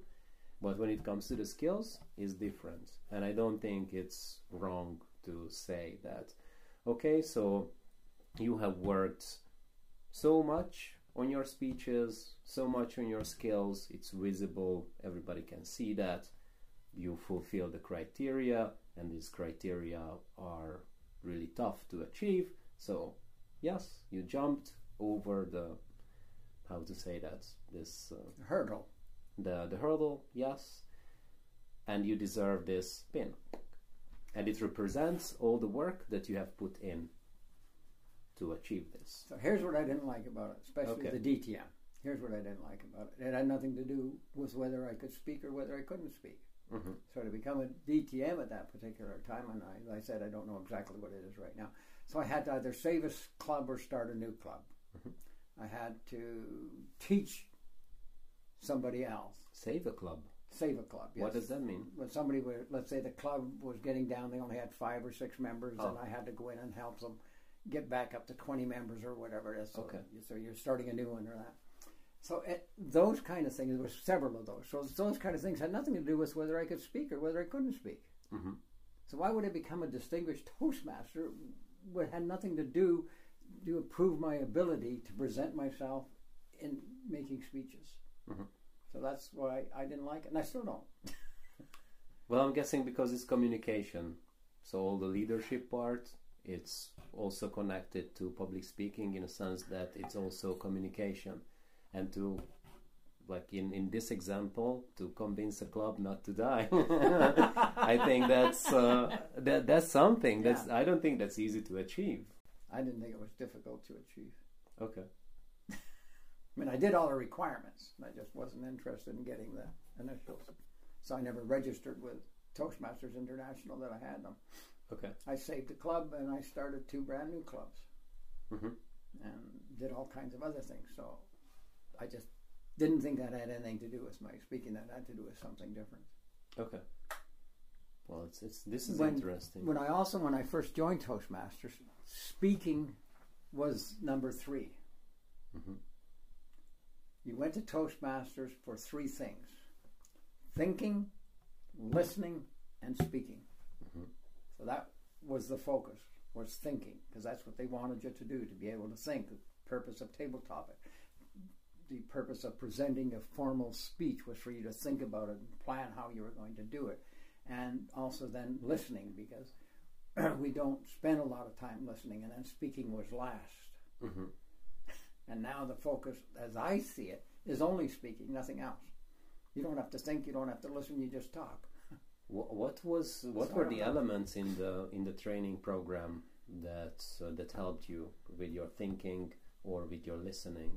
but when it comes to the skills it's different. And i don't think it's wrong to say that okay so you have worked so much on your speeches so much on your skills it's visible everybody can see that you fulfill the criteria and these criteria are really tough to achieve so yes you jumped over the how to say that this uh, Hurdle. the the hurdle, yes, and you deserve this pin, and it represents all the work that you have put in to achieve this. So here's what I didn't like about it, especially Okay. the DTM. Here's what I didn't like about it. It had nothing to do with whether I could speak or whether I couldn't speak. Hmm So to become a DTM at that particular time, and I, I said, I don't know exactly what it is right now. So I had to either save a club or start a new club. Mhm. I had to teach somebody else. Save a club. Save a club. Yes. What does that mean? When somebody would, let's say the club was getting down, they only had five or six members, Oh. and I had to go in and help them get back up to 20 members or whatever it is. So, Okay. so you're starting a new one or that. So it, those kind of things, there were several of those. So those kind of things had nothing to do with whether I could speak or whether I couldn't speak. Mhm. So why would I become a distinguished Toastmaster? What had nothing to do to improve my ability to present myself in making speeches. Mhm. So that's why I didn't like it, and I still don't. *laughs* Well, I'm guessing because it's communication. So all the leadership part, it's also connected to public speaking in a sense that it's also communication, and to like in, in this example, to convince a club not to die. *laughs* I think that's uh, that that's something that's I don't think that's easy to achieve. I didn't think it was difficult to achieve. Okay. *laughs* I mean, I did all the requirements. I just wasn't interested in getting the initials. So I never registered with Toastmasters International that I had them. Okay. I saved the club and I started two brand new clubs Mhm. and did all kinds of other things. So I just didn't think that had anything to do with my speaking. That had to do with something different. Okay. Well, it's, it's this is When- interesting. When I also, when I first joined Toastmasters, speaking was number 3 Mhm. You went to Toastmasters for three things thinking, listening, and speaking. Mhm. So that was the focus, was thinking, because that's what they wanted you to do, to be able to think. The purpose of table topic. The purpose of presenting a formal speech was for you to think about it and plan how you were going to do it. And also then listening, because *clears throat* we don't spend a lot of time listening, and then speaking was last. Mhm. *laughs* And now the focus, as I see it, is only speaking, nothing else. You don't have to think, you don't have to listen, you just talk. *laughs* What, was what So I were the elements in the in the training program that uh, that helped you with your thinking or with your listening?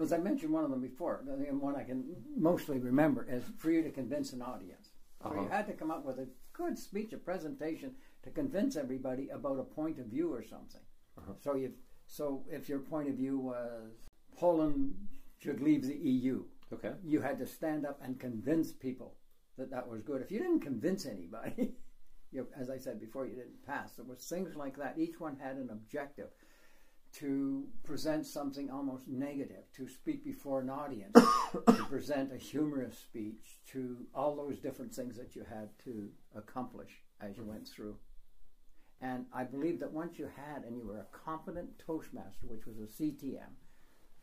As I mentioned one of them before, the one I can mostly remember is for you to convince an audience. So you Uh-huh. had to come up with a good speech, a presentation to convince everybody about a point of view or something. Uh-huh. So you, so if your point of view was Poland should leave the EU, Okay. you had to stand up and convince people that that was good. If you didn't convince anybody, *laughs* you, as I said before, you didn't pass. There was things like that. Each one had an objective to present something almost negative, to speak before an audience, *coughs* to present a humorous speech, to all those different things that you had to accomplish as you went through. And I believe that once you had, and you were a competent Toastmaster, which was a CTM,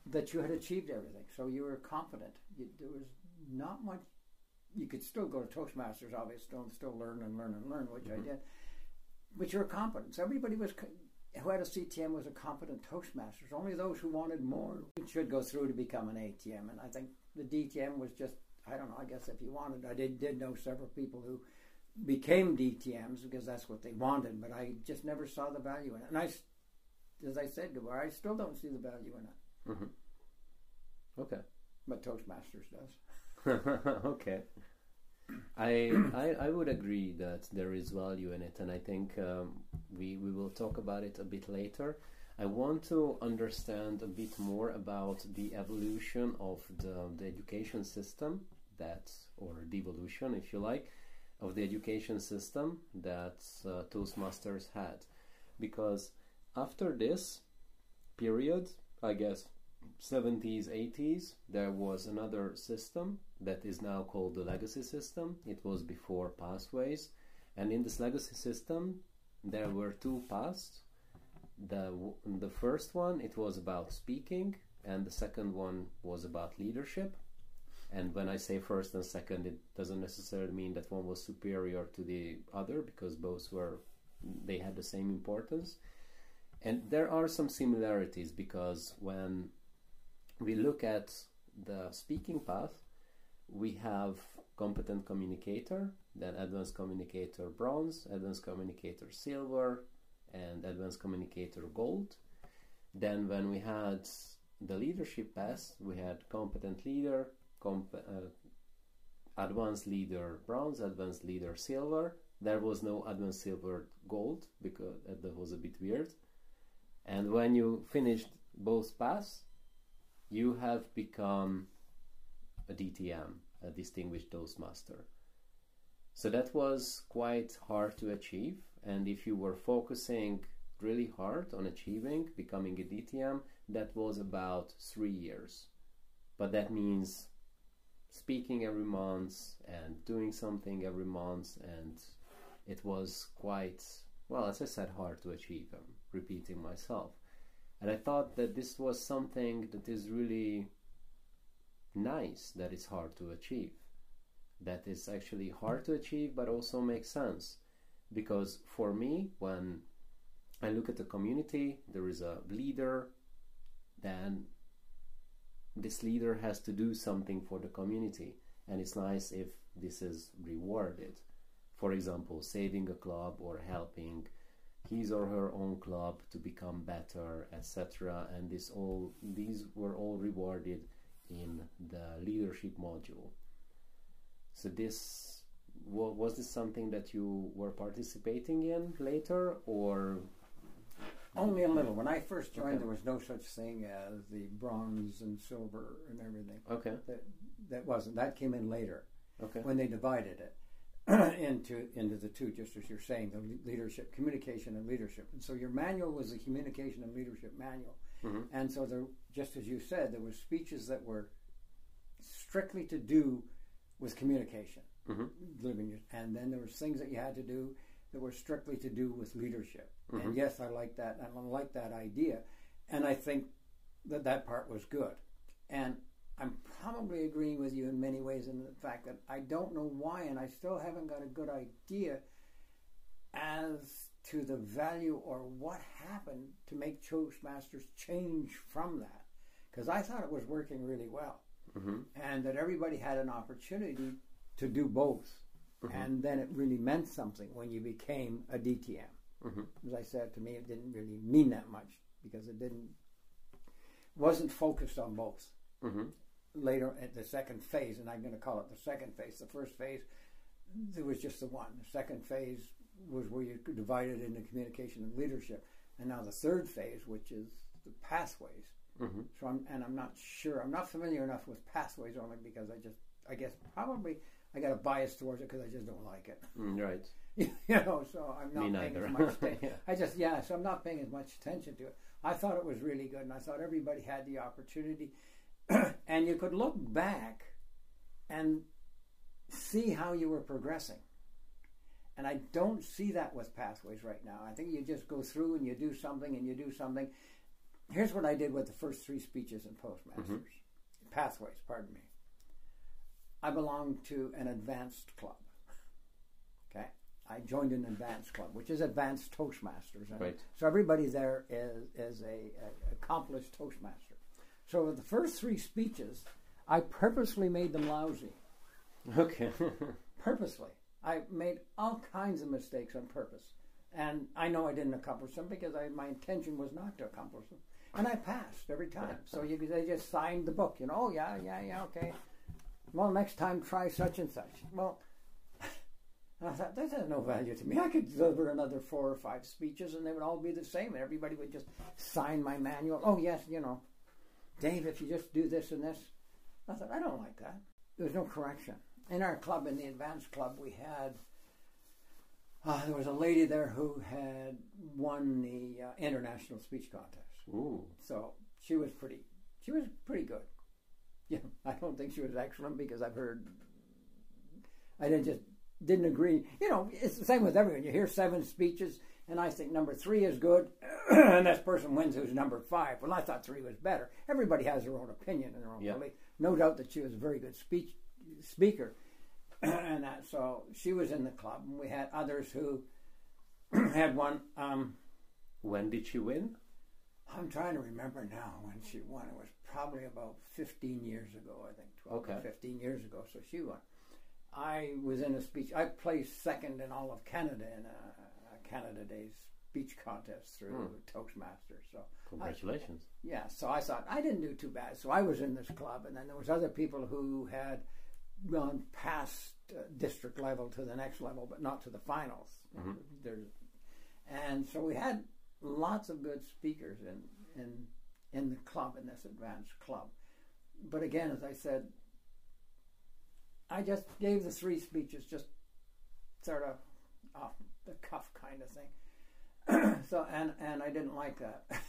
that you had achieved everything. So you were confident. You, there was not much. You could still go to Toastmasters, obviously, still, still learn and learn and learn, which I mm-hmm. did. But you're competent. So everybody was co- who had a CTM was a competent Toastmasters. Only those who wanted more should go through to become an ATM. And I think the DTM was just I don't know. I guess if you wanted, I did did know several people who became DTMs because that's what they wanted. But I just never saw the value in it. And I, as I said, Gabor, I still don't see the value in it. hmm Okay. But Toastmasters does. *laughs* okay. I, I I would agree that there is value in it, and I think um, we we will talk about it a bit later. I want to understand a bit more about the evolution of the, the education system that, or devolution, if you like, of the education system that uh, Toastmasters had, because after this period, I guess 70s, 80s, there was another system that is now called the legacy system. It was before pathways, and in this legacy system, there were two paths. The the first one it was about speaking, and the second one was about leadership. And when I say first and second, it doesn't necessarily mean that one was superior to the other because both were they had the same importance. And there are some similarities because when we look at the speaking path, we have competent communicator, then advanced communicator bronze, advanced communicator silver, and advanced communicator gold. Then when we had the leadership path, we had competent leader, comp- uh, advanced leader bronze, advanced leader silver. There was no advanced silver gold because that was a bit weird. And when you finished both paths, you have become a DTM, a distinguished Toastmaster. So that was quite hard to achieve. And if you were focusing really hard on achieving becoming a DTM, that was about three years. But that means speaking every month and doing something every month, and it was quite, well, as I said, hard to achieve. I'm repeating myself. And I thought that this was something that is really nice that is hard to achieve. That is actually hard to achieve, but also makes sense. Because for me, when I look at the community, there is a leader, then this leader has to do something for the community. And it's nice if this is rewarded. For example, saving a club or helping his or her own club to become better, etc. And this all these were all rewarded in the leadership module. So this was this something that you were participating in later, or only a little. When I first joined, okay. there was no such thing as the bronze and silver and everything. Okay. That that wasn't. That came in later. Okay. When they divided it *clears throat* into into the two, just as you're saying, the leadership, communication, and leadership. And so your manual was the communication and leadership manual. Mm-hmm. And so there, just as you said, there were speeches that were strictly to do with communication, mm-hmm. living and then there was things that you had to do that were strictly to do with leadership. Mm-hmm. And yes, I like that. I like that idea, and I think that that part was good. And I'm probably agreeing with you in many ways in the fact that I don't know why, and I still haven't got a good idea as to the value or what happened to make Toastmasters change from that. Because I thought it was working really well, mm-hmm. and that everybody had an opportunity to do both. Mm-hmm. And then it really meant something when you became a DTM. Mm-hmm. As I said, to me, it didn't really mean that much because it didn't wasn't focused on both. Mm-hmm. Later at the second phase, and I'm going to call it the second phase. The first phase, there was just the one. The second phase was where you divided into communication and leadership, and now the third phase, which is the pathways. Mm-hmm. So I'm, and I'm not sure. I'm not familiar enough with pathways only because I just, I guess, probably I got a bias towards it because I just don't like it. Mm, right. *laughs* you know, so I'm not paying as much *laughs* attention. yeah. I just yeah, so I'm not paying as much attention to it. I thought it was really good, and I thought everybody had the opportunity, *clears throat* and you could look back and see how you were progressing. And I don't see that with pathways right now. I think you just go through and you do something and you do something. Here's what I did with the first three speeches in Toastmasters. Mm-hmm. Pathways, pardon me. I belong to an advanced club. Okay. I joined an advanced club, which is advanced Toastmasters. Right. So everybody there is, is a, a accomplished Toastmaster. So the first three speeches, I purposely made them lousy. Okay. *laughs* purposely. I made all kinds of mistakes on purpose. And I know I didn't accomplish them because I, my intention was not to accomplish them. And I passed every time. So you, they just signed the book, you know, oh, yeah, yeah, yeah, okay. Well, next time try such and such. Well, *laughs* I thought, that has no value to me. I could deliver another four or five speeches and they would all be the same. And everybody would just sign my manual. Oh, yes, you know, Dave, if you just do this and this. I thought, I don't like that. There was no correction in our club, in the advanced club, we had uh, there was a lady there who had won the uh, international speech contest. Ooh. So she was pretty. She was pretty good. *laughs* Yeah, I don't think she was excellent because I've heard. I didn't just didn't agree. You know, it's the same with everyone. You hear seven speeches, and I think number three is good, *clears throat* and this person wins who's number five. Well, I thought three was better. Everybody has their own opinion and their own belief. No doubt that she was a very good speech speaker, *clears throat* and that, so she was in the club, and we had others who *clears throat* had one. Um, when did she win? I'm trying to remember now when she won. It was probably about 15 years ago, I think, 12 okay. 15 years ago. So she won. I was in a speech. I placed second in all of Canada in a, a Canada Day speech contest through hmm. Toastmasters. So congratulations. I, yeah. So I thought I didn't do too bad. So I was in this club, and then there was other people who had gone past uh, district level to the next level, but not to the finals. Mm-hmm. There's, and so we had lots of good speakers in in in the club in this advanced club. But again, as I said, I just gave the three speeches, just sort of off the cuff kind of thing. *clears throat* so and and I didn't like that *laughs*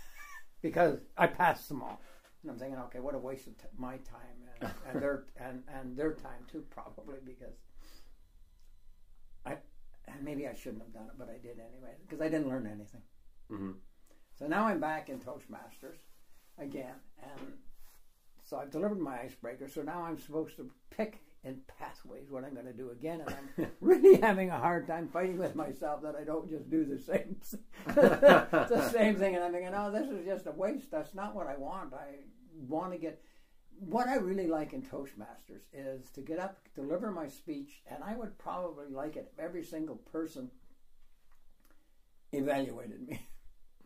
because I passed them all, and I'm thinking, okay, what a waste of t- my time and, *laughs* and their and and their time too, probably because I and maybe I shouldn't have done it, but I did anyway because I didn't learn anything. Mm-hmm. So now I'm back in Toastmasters again, and so I've delivered my icebreaker. So now I'm supposed to pick in pathways what I'm going to do again, and I'm *laughs* really having a hard time fighting with myself that I don't just do the same, *laughs* the same thing. And I'm thinking, oh, this is just a waste. That's not what I want. I want to get. What I really like in Toastmasters is to get up, deliver my speech, and I would probably like it if every single person evaluated me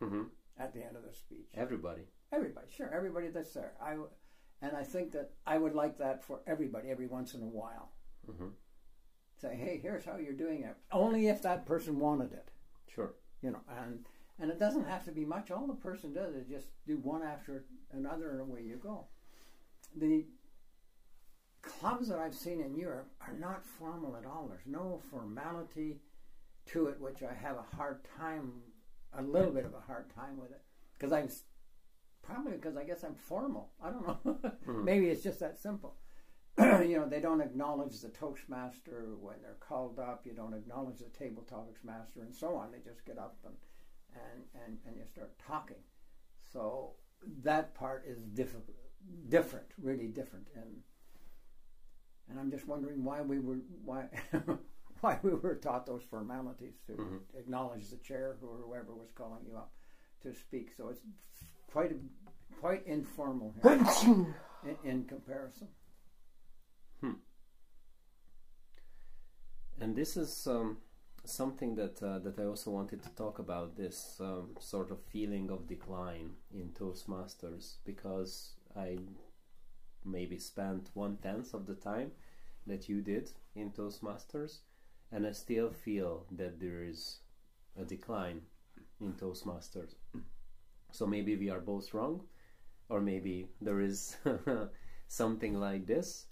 Mm-hmm. *laughs* at the end of the speech. Everybody. Everybody, sure, everybody that's there. I, and I think that I would like that for everybody every once in a while. Mm-hmm. Say, hey, here's how you're doing it. Only if that person wanted it, Sure. you know. And and it doesn't have to be much. All the person does is just do one after another, and away you go. The clubs that I've seen in Europe are not formal at all. There's no formality to it, which I have a hard time, a little bit of a hard time with it, because I'm s- probably because I guess I'm formal. I don't know. *laughs* Maybe it's just that simple. *clears throat* you know, they don't acknowledge the Toastmaster when they're called up. You don't acknowledge the table topics master, and so on. They just get up and and and, and you start talking. So that part is difficult, different, really different, and and I'm just wondering why we were why *laughs* why we were taught those formalities to Mhm. acknowledge the chair or whoever was calling you up to speak. So it's quite a, quite informal here in, in comparison. And this is um, something that uh, that I also wanted to talk about. This um, sort of feeling of decline in Toastmasters because I maybe spent one tenth of the time that you did in Toastmasters, and I still feel that there is a decline in Toastmasters. So maybe we are both wrong, or maybe there is *laughs* something like this,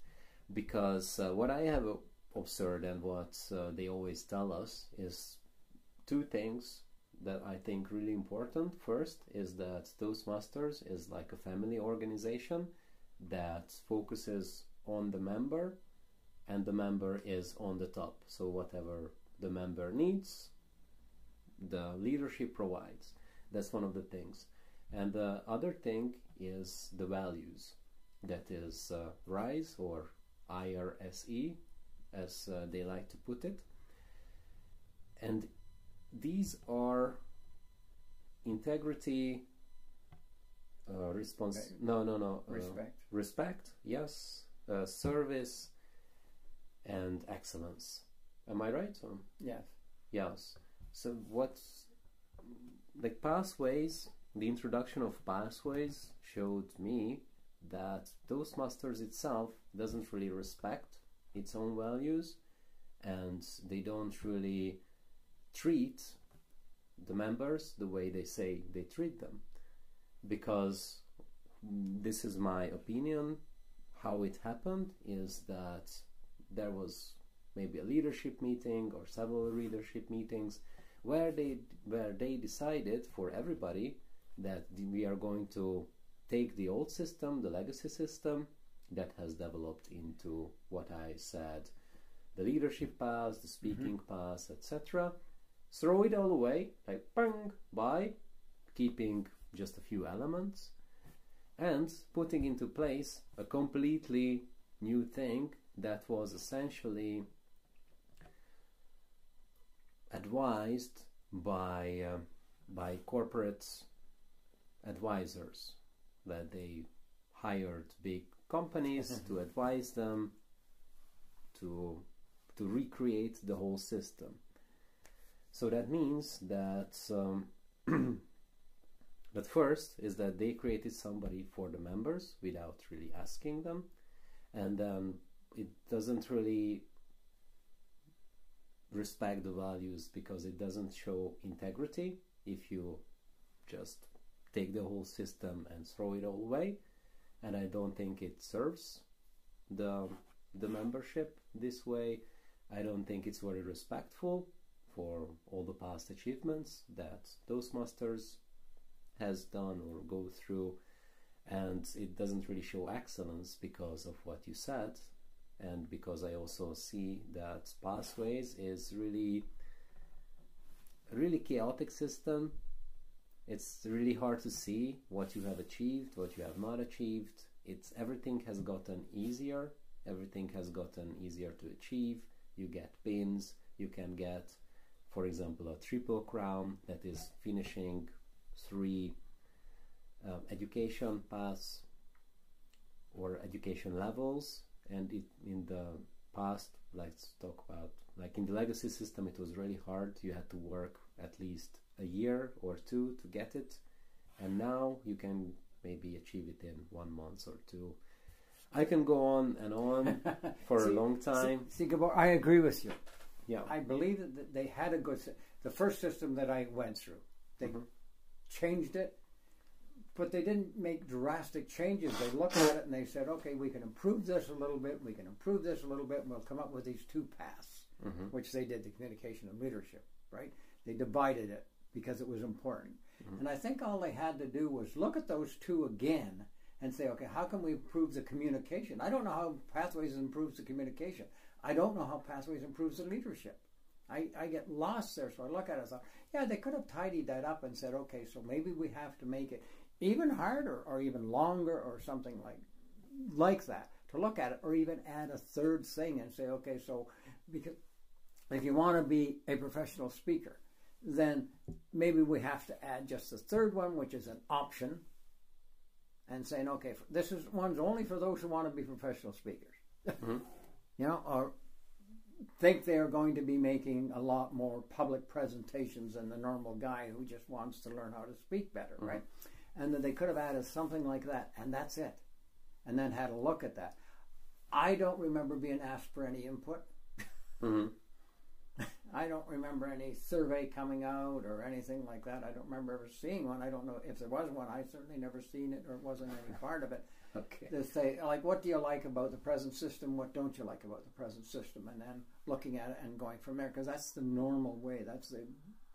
because uh, what I have observed and what uh, they always tell us is two things that I think really important. First is that Toastmasters is like a family organization that focuses on the member and the member is on the top. So whatever the member needs, the leadership provides. That's one of the things. And the other thing is the values. That is uh, RISE or IRSE, as uh, they like to put it. And these are integrity, uh, response. Right. No, no, no. uh, Respect. respect, yes, uh, service, and excellence. Am I right? Yes. yes. So what's like pathways? The introduction of pathways showed me that Toastmasters itself doesn't really respect its own values, and they don't really treat the members the way they say they treat them, because this is my opinion. How it happened is that there was maybe a leadership meeting or several leadership meetings where they where they decided for everybody that we are going to take the old system, the legacy system that has developed into what I said, the leadership path, the mm-hmm. speaking path, etc. Throw it all away, like bang, by keeping just a few elements and putting into place a completely new thing that was essentially advised by uh, by corporate advisors that they hired big companies *laughs* to advise them to to recreate the whole system. So that means that um, *clears throat* that first is that they created somebody for the members without really asking them. And then it doesn't really respect the values because it doesn't show integrity if you just take the whole system and throw it all away and i don't think it serves the the membership this way. I don't think it's very respectful for all the past achievements that Toastmasters has done or go through, and it doesn't really show excellence because of what you said, and because I also see that Pathways is really, really chaotic system. It's really hard to see what you have achieved, what you have not achieved. It's everything has gotten easier. Everything has gotten easier to achieve. You get pins. You can get for example, a triple crown that is finishing three uh, education paths or education levels. And it, in the past, let's talk about like in the legacy system, it was really hard. You had to work at least a year or two to get it, and now you can maybe achieve it in one month or two. I can go on and on *laughs* for see, a long time. See, see Gabor, I agree with you. Yeah. I believe that they had a good. The first system that I went through, they Mhm. changed it, but they didn't make drastic changes. They looked at it and they said, "Okay, we can improve this a little bit. We can improve this a little bit, and we'll come up with these two paths." Mhm. Which they did, the communication and leadership. Right? They divided it because it was important. And I think all they had to do was look at those two again and say, okay, how can we improve the communication? I don't know how Pathways improves the communication. I don't know how Pathways improves the leadership. I, I get lost there, so I look at it and thought, yeah, they could have tidied that up and said, okay, so maybe we have to make it even harder or even longer or something like like that to look at it, or even add a third thing and say, okay, so because if you want to be a professional speaker, then maybe we have to add just the third one, which is an option, and saying, okay, this is one's only for those who want to be professional speakers. Mhm. *laughs* You know, or think they're going to be making a lot more public presentations than the normal guy who just wants to learn how to speak better, right? And then they could have added something like that, and that's it. And then had a look at that. I don't remember being asked for any input. Mhm. *laughs* I don't remember any survey coming out or anything like that. I don't remember ever seeing one. I don't know if there was one. I certainly never seen it or it wasn't any part of it. *laughs* Okay. To say, like, what do you like about the present system? What don't you like about the present system? And then looking at it and going from there, because that's the normal way. That's the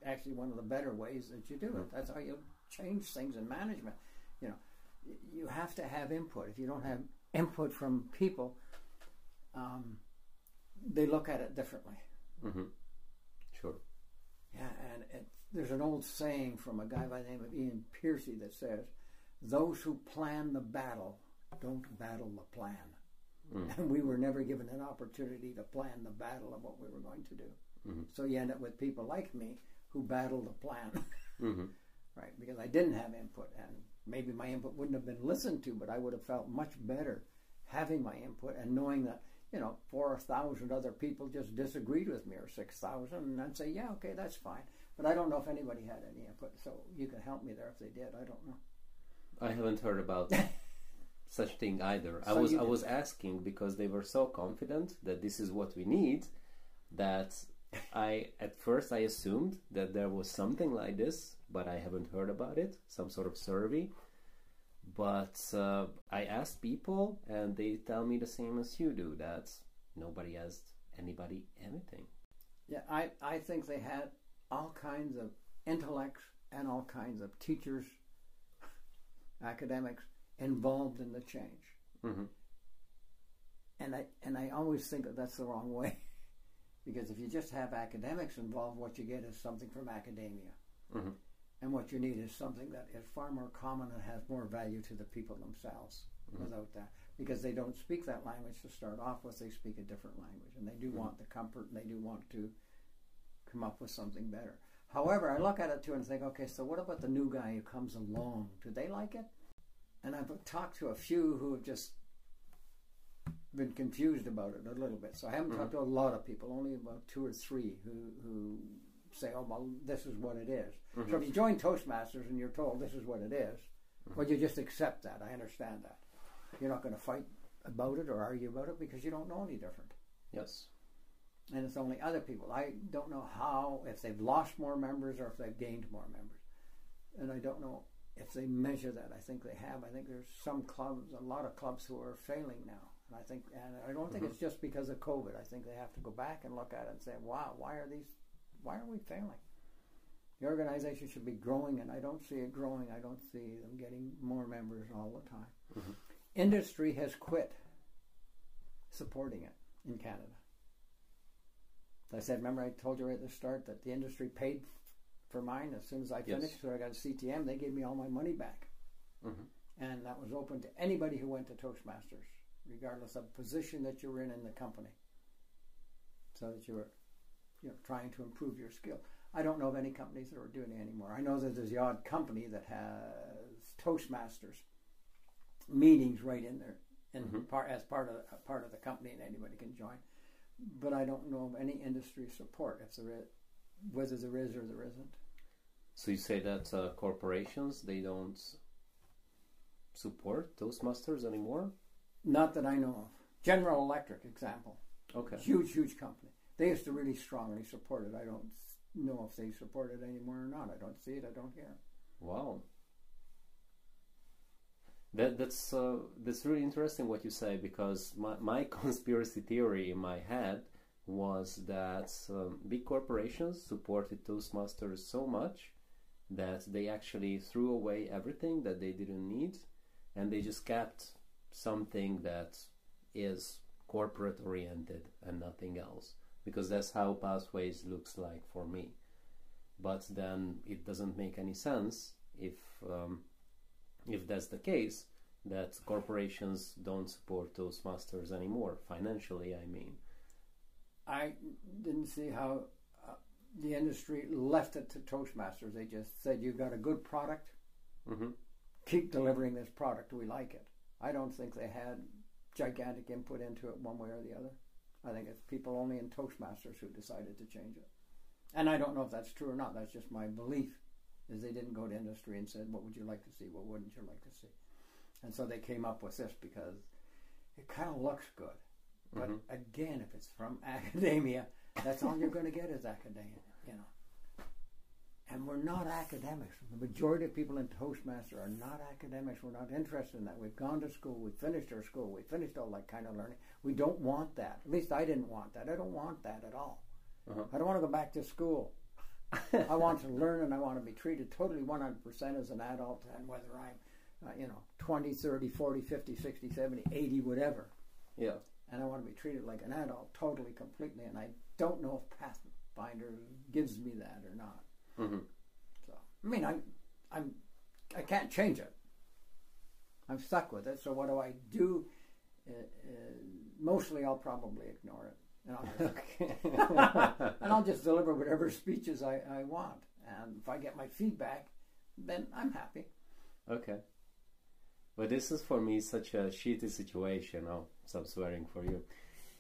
actually one of the better ways that you do it. That's how you change things in management. You know, you have to have input. If you don't have input from people, um, they look at it differently. Mhm. Sure. Yeah, and it, there's an old saying from a guy by the name of Ian Percy that says, "Those who plan the battle don't battle the plan." Mm. And we were never given an opportunity to plan the battle of what we were going to do. Mhm. So you end up with people like me who battle the plan, Mhm. Right? Because I didn't have input, and maybe my input wouldn't have been listened to, but I would have felt much better having my input and knowing that you know four thousand other people just disagreed with me or six thousand, and I'd say, yeah, okay, that's fine. But I don't know if anybody had any input, so you can help me there if they did. I don't know. I haven't heard about *laughs* such thing either. I was I was asking because they were so confident that this is what we need that I at first I assumed that there was something like this, but I haven't heard about it, some sort of survey. But uh, I asked people, and they tell me the same as you do that nobody asked anybody anything. Yeah, I, I think they had all kinds of intellects and all kinds of teachers, academics involved in the change. hmm And I and I always think that that's the wrong way, *laughs* because if you just have academics involved, what you get is something from academia, Mhm. and what you need is something that is far more common and has more value to the people themselves. Without that, because they don't speak that language to start off with, they speak a different language, and they do want the comfort, and they do want to come up with something better. However, I look at it too and think, okay, so what about the new guy who comes along? Do they like it? And I've talked to a few who have just been confused about it a little bit. So I haven't talked to mm-hmm. a lot of people, only about two or three who, who say, oh, well, this is what it is. So mm-hmm. if you join Toastmasters and you're told this is what it is, mm-hmm. well, you just accept that. I understand that. You're not going to fight about it or argue about it because you don't know any different Yes. and it's only other people. I don't know how if they've lost more members or if they've gained more members, and I don't know if they measure that. I think they have. I think there's some clubs, a lot of clubs who are failing now. And I think, and I don't think Mhm. it's just because of COVID. I think they have to go back and look at it and say, "Wow, why are these? Why are we failing?" The organization should be growing, and I don't see it growing. I don't see them getting more members all the time. Mhm. Industry has quit supporting it in Canada. I said, remember I told you right at the start that the industry paid for mine as soon as I Yes. finished, so I got a CTM. They gave me all my money back Mhm. and that was open to anybody who went to Toastmasters, regardless of position that you're in in the company, so that you're you know, trying to improve your skill. I don't know of any companies that are doing it anymore. I know that there's the odd company that has Toastmasters meetings right in there, and Mhm. part as part of part of the company, and anybody can join. But I don't know of any industry support if there is, whether there is or there isn't. So you say that uh, corporations they don't support Toastmasters anymore? Not that I know of. General Electric, example. Okay. Huge, huge company. They used to really strongly support it. I don't know if they support it anymore or not. I don't see it. I don't hear. Wow. That that's uh, that's really interesting what you say because my my *laughs* conspiracy theory in my head was that um, big corporations supported Toastmasters so much that they actually threw away everything that they didn't need and they just kept something that is corporate oriented and nothing else because that's how pathways looks like for me but then it doesn't make any sense if um, if that's the case that corporations don't support Toastmasters anymore financially I mean I didn't see how uh, the industry left it to Toastmasters. They just said, "You've got a good product. hmm Keep delivering this product. We like it." I don't think they had gigantic input into it one way or the other. I think it's people only in Toastmasters who decided to change it. And I don't know if that's true or not. That's just my belief. Is they didn't go to industry and said, "What would you like to see? What wouldn't you like to see?" And so they came up with this because it kind of looks good. But Mhm. again, if it's from *laughs* academia, that's all you're going to get is academia, you know. And we're not academics. The majority of people in Toastmaster are not academics. We're not interested in that. We've gone to school. We finished our school. We finished all that kind of learning. We don't want that. At least I didn't want that. I don't want that at all. Uh-huh. I don't want to go back to school. I want to learn and I want to be treated totally 100% as an adult and whether I'm, uh, you know, 20, 30, 40, 50, 60, 70, 80, whatever yeah and I want to be treated like an adult totally, completely. And I don't know if Pathfinder gives me that or not. Hmm So I mean, I, I'm, I can't change it. I'm stuck with it. So what do I do? Uh, uh, mostly, I'll probably ignore it, and I'll just, *laughs* and I'll just deliver whatever speeches I, I want. And if I get my feedback, then I'm happy. Okay. But this is for me such a shitty situation. I'll stop swearing for you.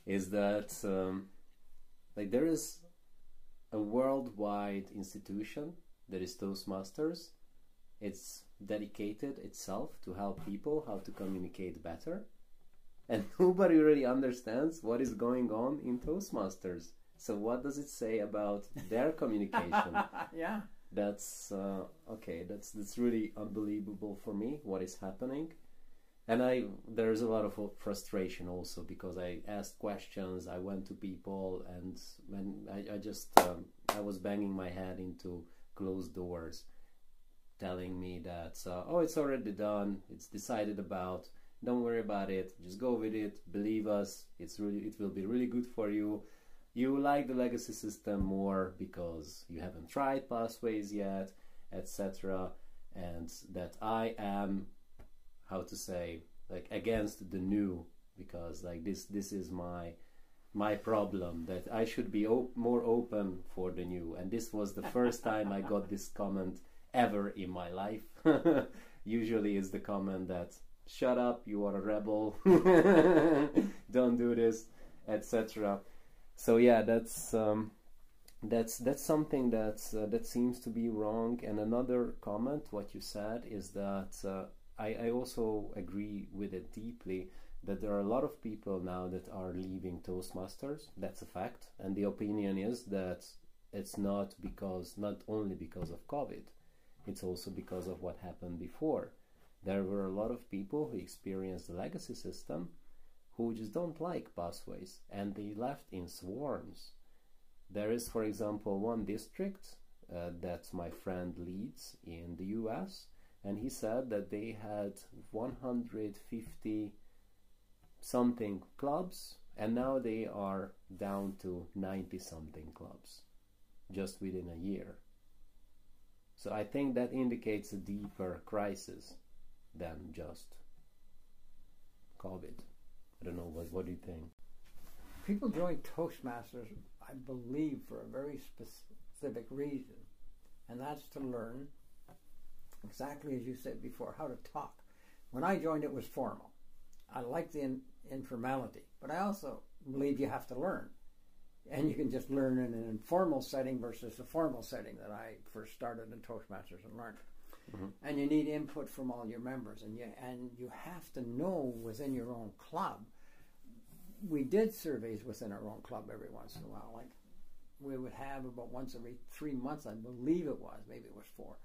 Is that um, like there is a worldwide institution that is Toastmasters. It's dedicated itself to help people how to communicate better, and *laughs* nobody really understands what is going on in Toastmasters. So what does it say about their *laughs* communication? yeah. that's uh, okay that's that's really unbelievable for me what is happening and i there's a lot of frustration also because i asked questions i went to people and when i, I just um, i was banging my head into closed doors telling me that uh, oh it's already done it's decided about don't worry about it just go with it believe us it's really it will be really good for you you like the legacy system more because you haven't tried pathways yet, etc. And that I am, how to say, like against the new because like this this is my my problem that I should be op- more open for the new. And this was the first time I got this comment ever in my life. *laughs* Usually, is the comment that "Shut up, you are a rebel, *laughs* don't do this," etc so yeah that's um, that's that's something that uh, that seems to be wrong and another comment what you said is that uh, I, I also agree with it deeply that there are a lot of people now that are leaving toastmasters. That's a fact. And the opinion is that it's not because not only because of covid it's also because of what happened before. There were a lot of people who experienced the legacy system who just don't like pathways and they left in swarms. There is, for example, one district uh, that my friend leads in the US, and he said that they had 150 something clubs, and now they are down to 90 something clubs just within a year. So I think that indicates a deeper crisis than just COVID. I don't know. What, what do you think? People join Toastmasters, I believe, for a very specific reason, and that's to learn exactly as you said before how to talk. When I joined, it was formal. I like the in- informality, but I also believe you have to learn. And you can just learn in an informal setting versus a formal setting that I first started in Toastmasters and learned. Mm-hmm. And you need input from all your members, and you and you have to know within your own club. We did surveys within our own club every once in a while. Like we would have about once every three months, I believe it was, maybe it was four.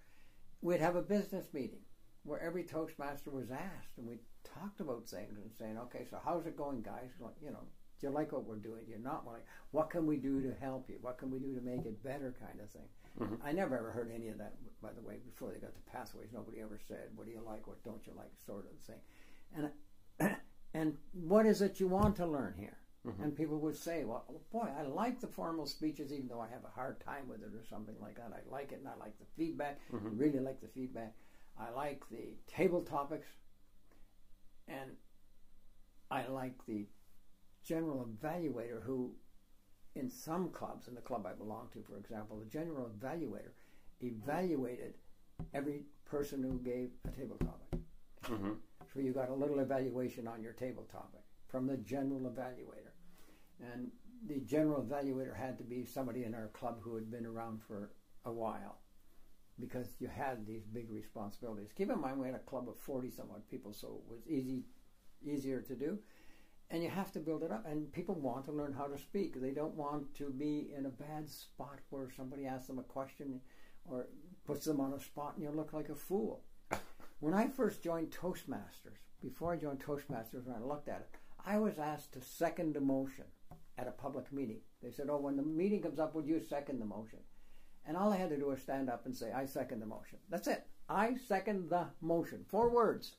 We'd have a business meeting where every Toastmaster was asked, and we talked about things and saying, "Okay, so how's it going, guys? You know, do you like what we're doing? Do You're not like, what can we do to help you? What can we do to make it better, kind of thing." Mm-hmm. I never ever heard any of that, by the way, before they got the pathways. Nobody ever said, "What do you like? What don't you like?" Sort of thing. And *clears throat* and what is it you want to learn here? Mm-hmm. And people would say, "Well, boy, I like the formal speeches, even though I have a hard time with it, or something like that. I like it, and I like the feedback. Mm-hmm. I really like the feedback. I like the table topics, and I like the general evaluator who in some clubs, in the club I belong to, for example, the general evaluator evaluated every person who gave a table topic. Mm-hmm. So you got a little evaluation on your table topic from the general evaluator. And the general evaluator had to be somebody in our club who had been around for a while because you had these big responsibilities. Keep in mind, we had a club of 40 some odd people, so it was easy, easier to do and you have to build it up. And people want to learn how to speak. They don't want to be in a bad spot where somebody asks them a question or puts them on a spot and you look like a fool. *laughs* when I first joined Toastmasters, before I joined Toastmasters, when I looked at it, I was asked to second a motion at a public meeting. They said, "Oh, when the meeting comes up, would you second the motion?" And all I had to do was stand up and say, "I second the motion." That's it. I second the motion. Four words.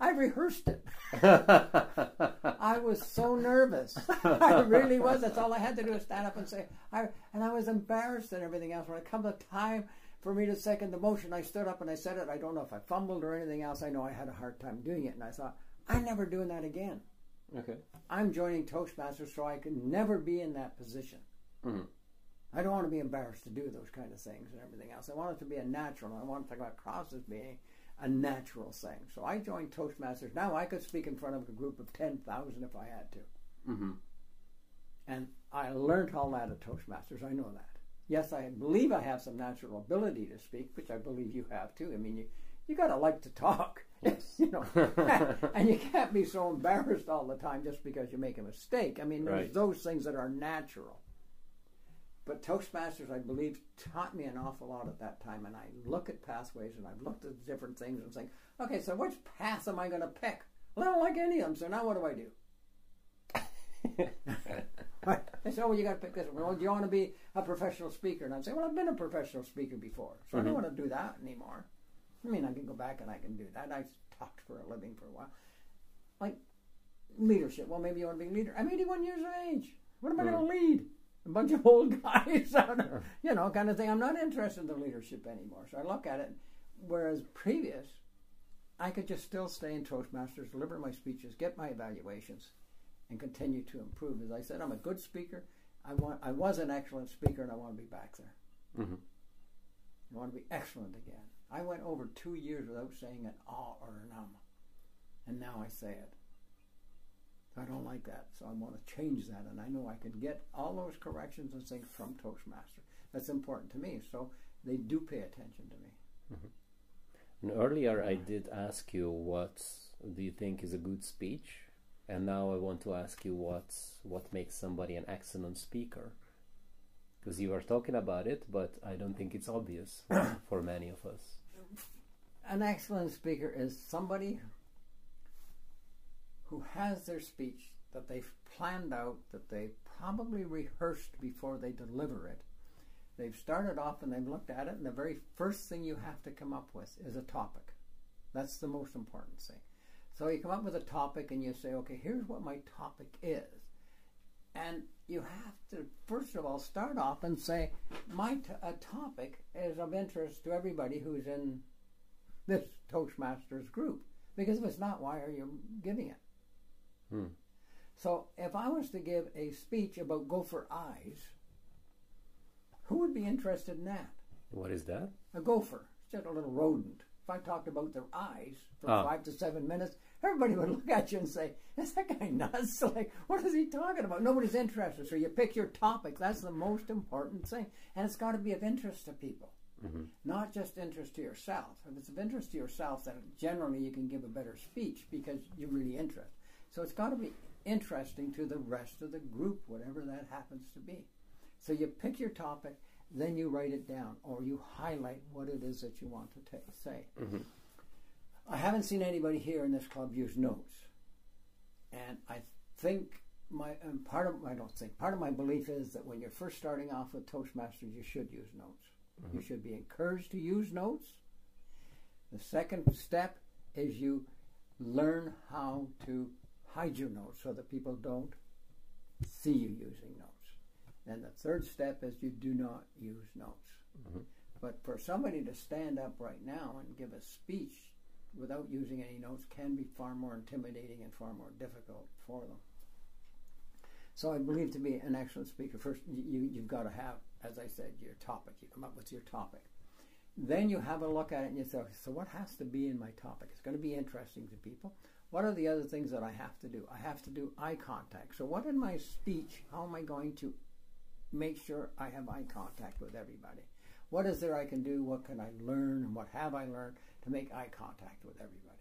I rehearsed it. *laughs* I was so nervous. I really was. That's all I had to do was stand up and say. I and I was embarrassed and everything else. When it come the time for me to second the motion, I stood up and I said it. I don't know if I fumbled or anything else. I know I had a hard time doing it, and I thought I'm never doing that again. Okay. I'm joining Toastmasters so I can never be in that position. Mm-hmm. I don't want to be embarrassed to do those kind of things and everything else. I want it to be a natural. I want to come across as being a natural thing. So I joined Toastmasters. Now I could speak in front of a group of 10,000 if I had to. Mm-hmm. And I learned all that at Toastmasters. I know that. Yes, I believe I have some natural ability to speak, which I believe you have too. I mean, you you got to like to talk. You know, *laughs* and you can't be so embarrassed all the time just because you make a mistake. I mean, there's those things that are natural. But Toastmasters, I believe, taught me an awful lot at that time. And I look at pathways and I've looked at different things and think, okay, so which path am I going to pick? Well, I don't like any of them, so now what do I do? *laughs* they say, oh, well, you got to pick this one. Well, do you want to be a professional speaker? And I'd say, well, I've been a professional speaker before, so mm-hmm. I don't mm-hmm. want to do that anymore. I mean, I can go back and I can do that. I talked for a living for a while. Like leadership. Well, maybe you want to be a leader. I'm 81 years of age. What am I going to lead? a bunch of old *laughs* guys, you know, kind of thing. I'm not interested in the leadership anymore. So I look at it. Whereas previous, I could just still stay in Toastmasters, deliver my speeches, get my evaluations, and continue to improve. As I said, I'm a good speaker. I want. I was an excellent speaker, and I want to be back there. Mm-hmm. I want to be excellent again. I went over two years without saying an ah or an um, and now I say it. I don't like that, so I want to change that, and I know I can get all those corrections and things from Toastmaster. That's important to me, so they do pay attention to me. Mm-hmm. And earlier, I did ask you what do you think is a good speech, and now I want to ask you what what makes somebody an excellent speaker. Because you are talking about it, but I don't think it's obvious *coughs* for many of us. An excellent speaker is somebody who has their speech that they've planned out, that they probably rehearsed before they deliver it. They've started off and they've looked at it, and the very first thing you have to come up with is a topic. That's the most important thing. So you come up with a topic and you say, okay, here's what my topic is. And you have to, first of all, start off and say, my t- a topic is of interest to everybody who's in this Toastmasters group. Because if it's not, why are you giving it? Hmm. So if I was to give a speech about gopher eyes, who would be interested in that? What is that? A gopher. It's just a little rodent. If I talked about their eyes for Ah. five to seven minutes, everybody would look at you and say, Is that guy nuts? *laughs* Like, what is he talking about? Nobody's interested. So you pick your topic. That's the most important thing. And it's got to be of interest to people, Mhm. not just interest to yourself. If it's of interest to yourself, then generally you can give a better speech because you're really interested. So it's got to be interesting to the rest of the group, whatever that happens to be. So you pick your topic, then you write it down, or you highlight what it is that you want to say. Mhm. I haven't seen anybody here in this club use notes, and I think my and part of I don't think part of my belief is that when you're first starting off with Toastmasters, you should use notes. You should be encouraged to use notes. The second step is you learn how to hide your notes so that people don't see you using notes. And the third step is you do not use notes. Mhm. But for somebody to stand up right now and give a speech without using any notes can be far more intimidating and far more difficult for them. So I believe to be an excellent speaker, first you, you've got to have, as I said, your topic. You come up with your topic. Then you have a look at it and you say, so what has to be in my topic? It's going to be interesting to people. What are the other things that I have to do? I have to do eye contact. So what in my speech, how am I going to make sure I have eye contact with everybody? What is there I can do? What can I learn? And what have I learned to make eye contact with everybody?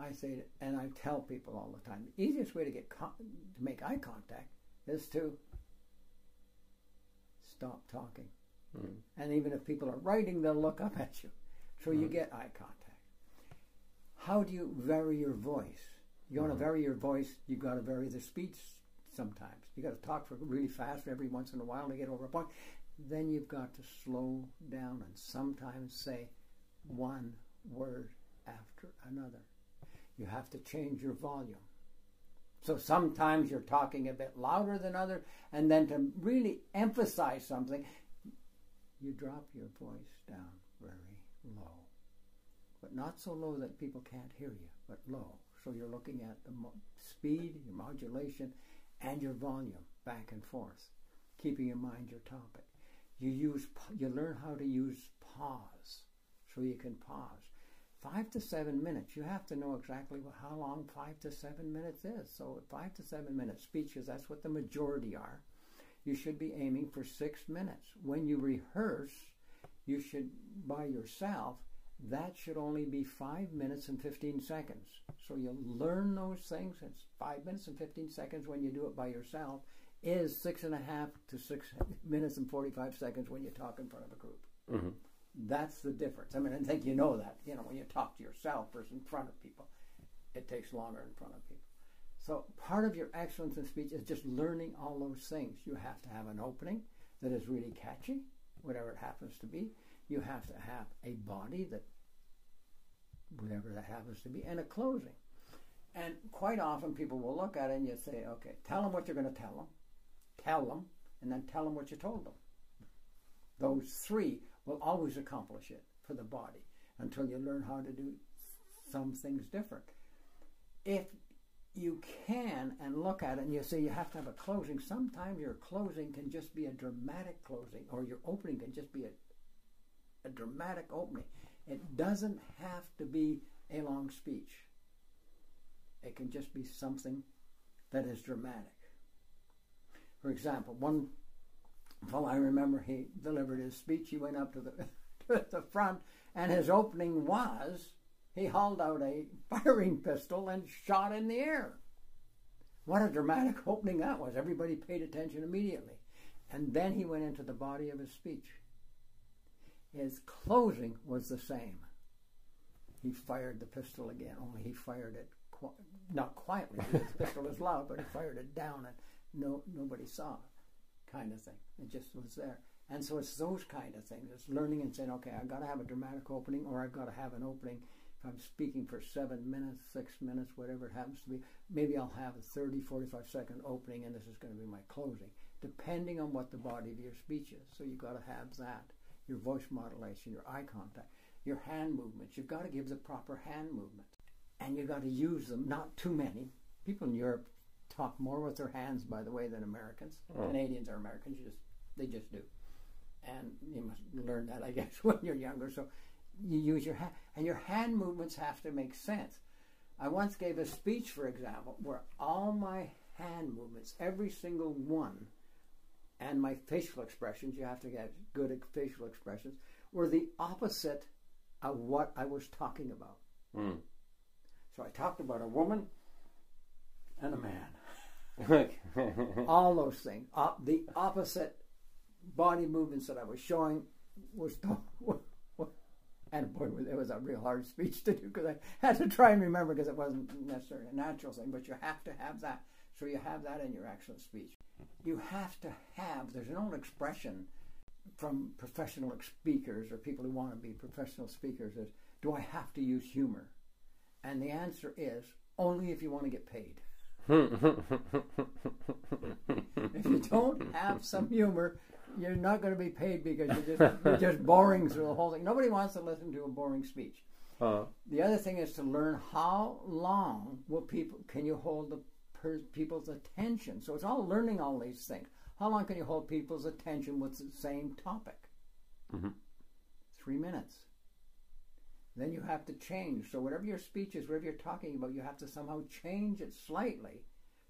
I say, and I tell people all the time, the easiest way to get con- to make eye contact is to stop talking. Mm. And even if people are writing, they'll look up at you. So you Mhm. get eye contact. How do you vary your voice? You want to vary your voice, you've got to vary the speech sometimes. You've got to talk for really fast every once in a while to get over a point. Then you've got to slow down and sometimes say one word after another. You have to change your volume. So sometimes you're talking a bit louder than others, and then to really emphasize something, you drop your voice down very low. But not so low that people can't hear you, but low. So you're looking at the speed, your modulation, and your volume back and forth, keeping in mind your topic. You use you learn how to use pause, so you can pause. Five to seven minutes. You have to know exactly how long five to seven minutes is. So five to seven minute speeches. That's what the majority are. You should be aiming for six minutes. When you rehearse, you should by yourself. That should only be five minutes and 15 seconds. So you learn those things. It's five minutes and 15 seconds when you do it by yourself, is six and a half to six minutes and 45 seconds when you talk in front of a group. Mhm. That's the difference. I mean, I think you know that. You know, when you talk to yourself versus in front of people, it takes longer in front of people. So part of your excellence in speech is just learning all those things. You have to have an opening that is really catchy, whatever it happens to be. You have to have a body that, whatever that happens to be, and a closing. And quite often people will look at it and you say, okay, tell them what you're going to tell them, tell them, and then tell them what you told them. Those three will always accomplish it for the body until you learn how to do some things different. If you can and look at it and you say you have to have a closing, sometimes your closing can just be a dramatic closing or your opening can just be a, a dramatic opening. It doesn't have to be a long speech. It can just be something that is dramatic. For example, one fellow I remember he delivered his speech. He went up to the *laughs* to the front, and his opening was he hauled out a firing pistol and shot in the air. What a dramatic *laughs* opening that was! Everybody paid attention immediately, and then he went into the body of his speech. His closing was the same. He fired the pistol again, only he fired it not quietly. The pistol is loud, but he fired it down and no nobody saw, kind of thing. It just was there. And so it's those kind of things. It's learning and saying, okay, I've got to have a dramatic opening, or I've got to have an opening. If I'm speaking for seven minutes, six minutes, whatever it happens to be, maybe I'll have a 30, 45 second opening, and this is going to be my closing, depending on what the body of your speech is. So you've got to have that. Your voice modulation, your eye contact, your hand movements. You've got to give the proper hand movements. And you've got to use them, not too many. People in Europe talk more with their hands, by the way, than Americans. Oh. Canadians are Americans. You just, they just do and you must learn that, I guess, *laughs* when you're younger. So you use your hand, and your hand movements have to make sense. I once gave a speech, for example, where all my hand movements, every single one, and my facial expressions, you have to get good at facial expressions, were the opposite of what I was talking about. Mm. So I talked about a woman and a man. *laughs* All those things. Uh, the opposite body movements that I was showing was, *laughs* and boy, it was a real hard speech to do because I had to try and remember because it wasn't necessarily a natural thing. But you have to have that, so you have that in your actual speech. You have to have. There's an old expression from professional speakers or people who want to be professional speakers is, "Do I have to use humor?" And the answer is only if you want to get paid. If you don't have some humor, you're not going to be paid because you're just *laughs* you're just boring through the whole thing. Nobody wants to listen to a boring speech. Uh, The other thing is to learn how long will people can you hold the per, people's attention. So it's all learning all these things. How long can you hold people's attention with the same topic? Mhm. Three minutes. Then you have to change. So whatever your speech is, whatever you're talking about, you have to somehow change it slightly.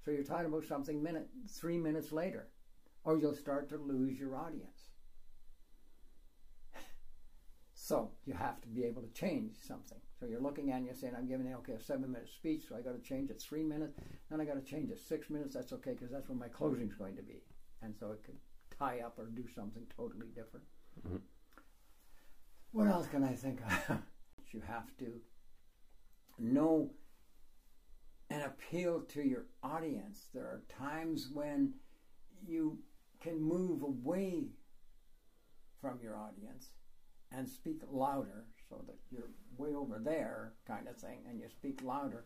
So you're talking about something minute three minutes later, or you'll start to lose your audience. *laughs* So you have to be able to change something. So you're looking at and you're saying, I'm giving you okay a seven minute speech, so I got to change it three minutes, then I got to change it six minutes. That's okay because that's when my closing's going to be, and so it could tie up or do something totally different. Mhm. What else can I think of? *laughs* you have to know and appeal to your audience. There are times when you can move away from your audience and speak louder so that you're way over there kind of thing and you speak louder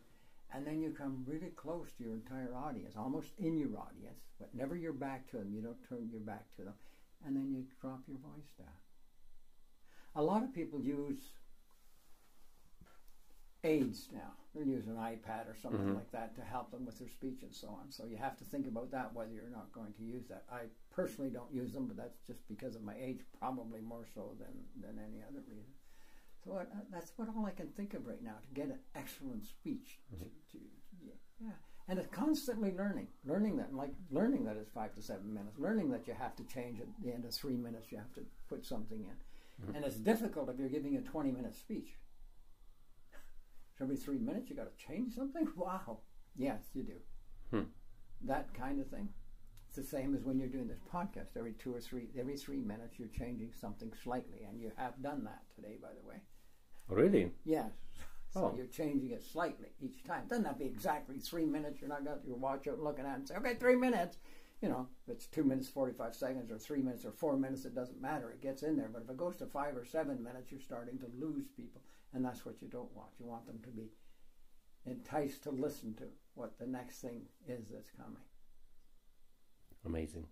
and then you come really close to your entire audience almost in your audience but never your back to them you don't turn your back to them and then you drop your voice down a lot of people use aids now. They'll use an ipad or something Mhm. like that to help them with their speech and so on. So you have to think about that whether you're not going to use that. I personally don't use them but that's just because of my age probably more so than than any other reason. So uh, that's what all I can think of right now to get an excellent speech. To, to yeah, yeah, and it's constantly learning, learning that, like learning that it's five to seven minutes, learning that you have to change at the end of three minutes, you have to put something in, and it's difficult if you're giving a twenty-minute speech. So every three minutes you got to change something. *laughs* Wow, yes, you do. Hmm. That kind of thing. It's the same as when you're doing this podcast. Every two or three, every three minutes, you're changing something slightly, and you have done that today, by the way. really? Yes. So Oh. you're changing it slightly each time. Doesn't have to be exactly three minutes. You're not got your watch out looking at it and say, okay, three minutes. You know, if it's two minutes, 45 seconds, or three minutes, or four minutes, it doesn't matter. It gets in there. But if it goes to five or seven minutes, you're starting to lose people. And that's what you don't want. You want them to be enticed to listen to what the next thing is that's coming. Amazing.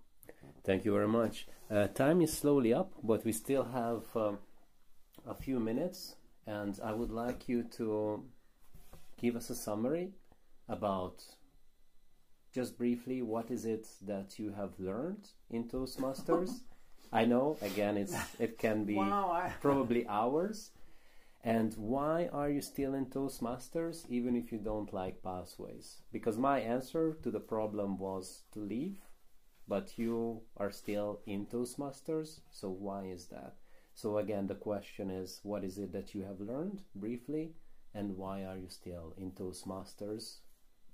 Thank you very much. Uh, time is slowly up, but we still have um, a few minutes, and I would like you to give us a summary about just briefly what is it that you have learned in Toastmasters. *laughs* I know again it's it can be Wow. I, probably hours. And why are you still in Toastmasters even if you don't like pathways? Because my answer to the problem was to leave, but you are still in Toastmasters, so why is that? So again, the question is what is it that you have learned briefly, and why are you still in Toastmasters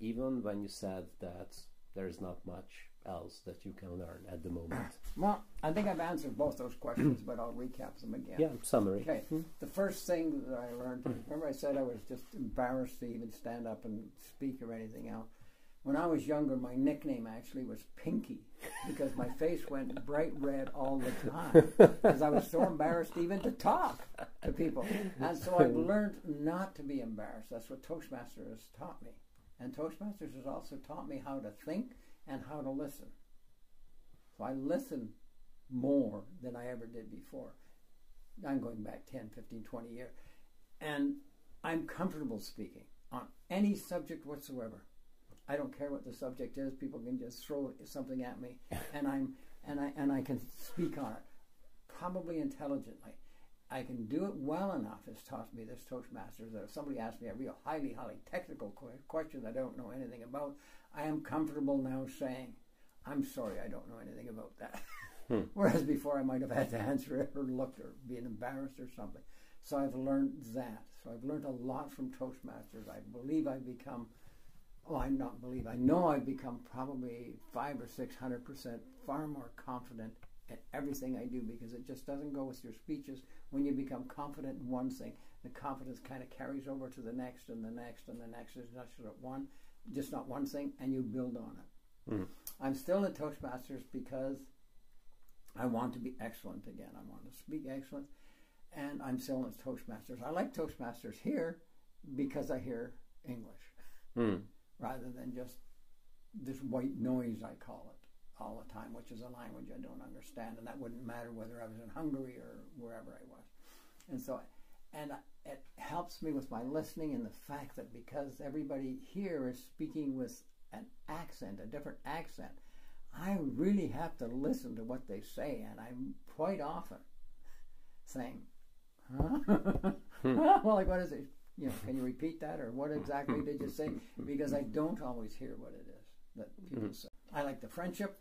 even when you said that there's not much else that you can learn at the moment? Well, I think I've answered both those questions, but I'll recap them again. Yeah, summary. Okay. Hmm. The first thing that I learned, remember I said I was just embarrassed to even stand up and speak or anything else. When I was younger, my nickname actually was Pinky because my face went bright red all the time because I was so embarrassed even to talk to people. And so I've learned not to be embarrassed. That's what Toastmasters has taught me. And Toastmasters has also taught me how to think and how to listen. So I listen more than I ever did before. I'm going back 10, 15, 20 years. And I'm comfortable speaking on any subject whatsoever. I don't care what the subject is. People can just throw something at me, *laughs* and I'm and I and I can speak on it, probably intelligently. I can do it well enough. Has taught me this Toastmasters that if somebody asks me a real highly highly technical question I don't know anything about, I am comfortable now saying, "I'm sorry, I don't know anything about that." Hmm. *laughs* Whereas before I might have had to answer it or look or be embarrassed or something. So I've learned that. So I've learned a lot from Toastmasters. I believe I've become oh, I not believe, I know I've become probably five or six hundred percent far more confident at everything I do because it just doesn't go with your speeches. When you become confident in one thing, the confidence kind of carries over to the next and the next and the next. It's not just one, just not one thing, and you build on it. Mm. I'm still in Toastmasters because I want to be excellent again. I want to speak excellent, and I'm still in Toastmasters. I like Toastmasters here because I hear English. Mm rather than just this white noise, I call it, all the time, which is a language I don't understand. And that wouldn't matter whether I was in Hungary or wherever I was. And so, and it helps me with my listening and the fact that because everybody here is speaking with an accent, a different accent, I really have to listen to what they say. And I'm quite often saying, huh? Hmm. *laughs* well, like, what is it? you know, can you repeat that or what exactly did you say? *laughs* Because I don't always hear what it is that people mm-hmm. say. I like the friendship.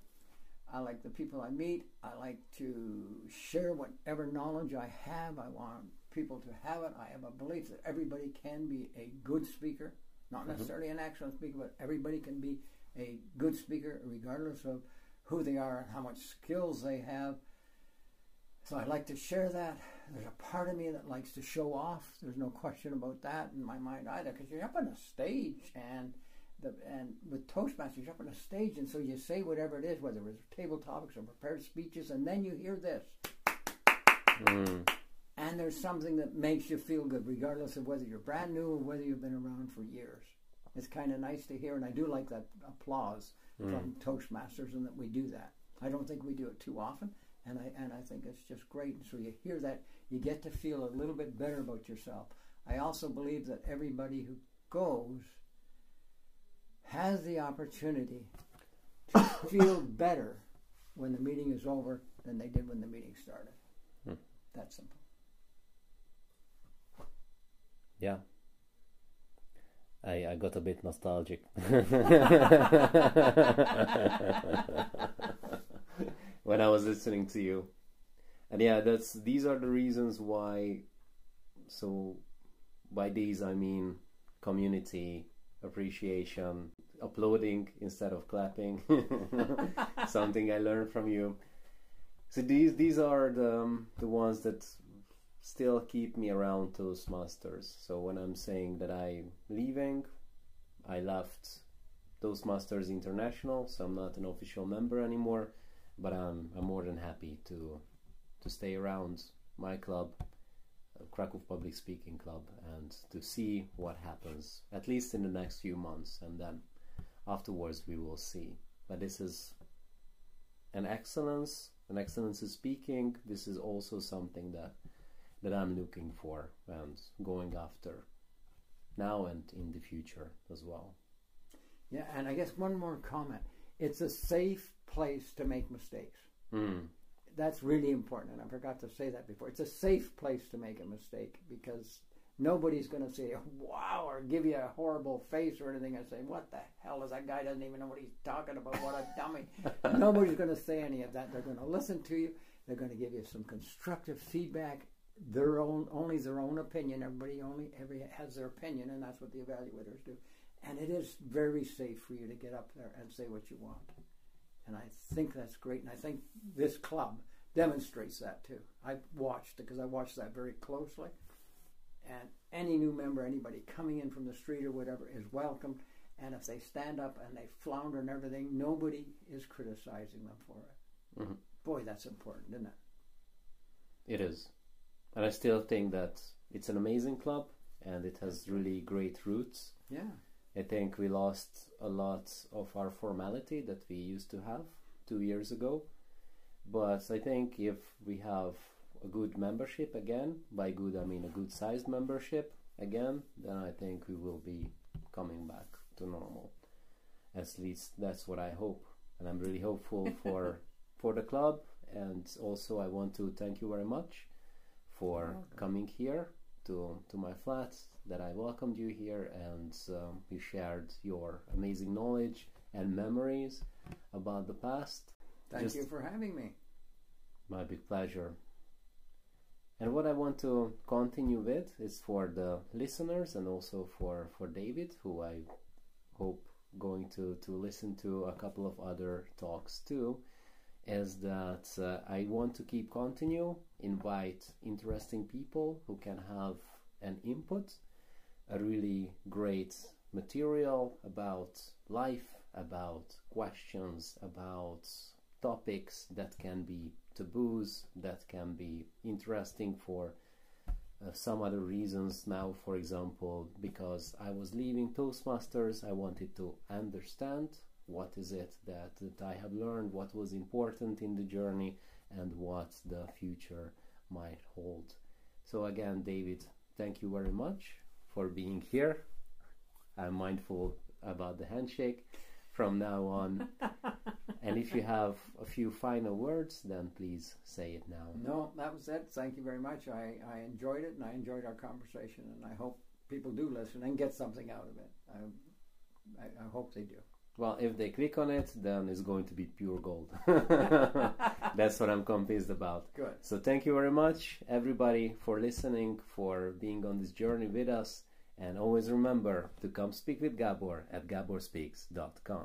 I like the people I meet. I like to share whatever knowledge I have. I want people to have it. I have a belief that everybody can be a good speaker, not mm-hmm. necessarily an excellent speaker, but everybody can be a good speaker regardless of who they are and how much skills they have. So I like to share that. There's a part of me that likes to show off. There's no question about that in my mind either, because you're up on a stage and the, and with Toastmasters, you're up on a stage, and so you say whatever it is, whether it's table topics or prepared speeches, and then you hear this. Mm. And there's something that makes you feel good, regardless of whether you're brand new or whether you've been around for years. It's kind of nice to hear, and I do like that applause mm. from Toastmasters, and that we do that. I don't think we do it too often, and I and I think it's just great. And so you hear that, you get to feel a little bit better about yourself. I also believe that everybody who goes has the opportunity to *coughs* feel better when the meeting is over than they did when the meeting started. Hmm. That's simple. Yeah. I, I got a bit nostalgic. *laughs* when I was listening to you. And yeah, that's these are the reasons why so by these I mean community appreciation, uploading instead of clapping. *laughs* Something I learned from you. So these these are the um, the ones that still keep me around Toastmasters. So when I'm saying that I'm leaving, I left Toastmasters International, so I'm not an official member anymore but I'm, I'm more than happy to to stay around my club, uh, Krakow Public Speaking Club, and to see what happens at least in the next few months, and then afterwards we will see. But this is an excellence, an excellence in speaking. This is also something that that I'm looking for and going after now and in the future as well. Yeah, and I guess one more comment. It's a safe place to make mistakes. Mm. That's really important, and I forgot to say that before. It's a safe place to make a mistake because nobody's going to say "wow" or give you a horrible face or anything and say "what the hell is that guy doesn't even know what he's talking about? What a dummy!" *laughs* nobody's going to say any of that. They're going to listen to you. They're going to give you some constructive feedback. Their own, only their own opinion. Everybody only every has their opinion, and that's what the evaluators do. And it is very safe for you to get up there and say what you want And I think that's great. And I think this club demonstrates that too. I've watched it because I watched that very closely. And any new member, anybody coming in from the street or whatever, is welcomed. And if they stand up and they flounder and everything, nobody is criticizing them for it. Mhm. Boy, that's important, isn't it? It is. And I still think that it's an amazing club and it has really great roots. Yeah. I think we lost a lot of our formality that we used to have two years ago. But I think if we have a good membership again, by good I mean a good sized membership again, then I think we will be coming back to normal. At least that's what I hope. And I'm really hopeful for *laughs* for the club and also I want to thank you very much for You're coming here to to my flat that I welcomed you here and um, you shared your amazing knowledge and memories about the past. Thank Just- you for having me. My big pleasure. And what I want to continue with is for the listeners and also for, for David, who I hope going to, to listen to a couple of other talks too, is that uh, I want to keep continue, invite interesting people who can have an input, a really great material about life, about questions, about topics that can be taboos, that can be interesting for uh, some other reasons. Now, for example, because I was leaving Toastmasters, I wanted to understand what is it that, that I have learned, what was important in the journey, and what the future might hold. So, again, David, thank you very much for being here. I'm mindful about the handshake from now on. *laughs* and if you have a few final words, then please say it now. No, that was it. Thank you very much. I, I enjoyed it and I enjoyed our conversation, and I hope people do listen and get something out of it. I, I, I hope they do. Well, if they click on it, then it's going to be pure gold. *laughs* That's what I'm convinced about. Good. So, thank you very much, everybody, for listening, for being on this journey with us. And always remember to come speak with Gabor at gaborspeaks.com.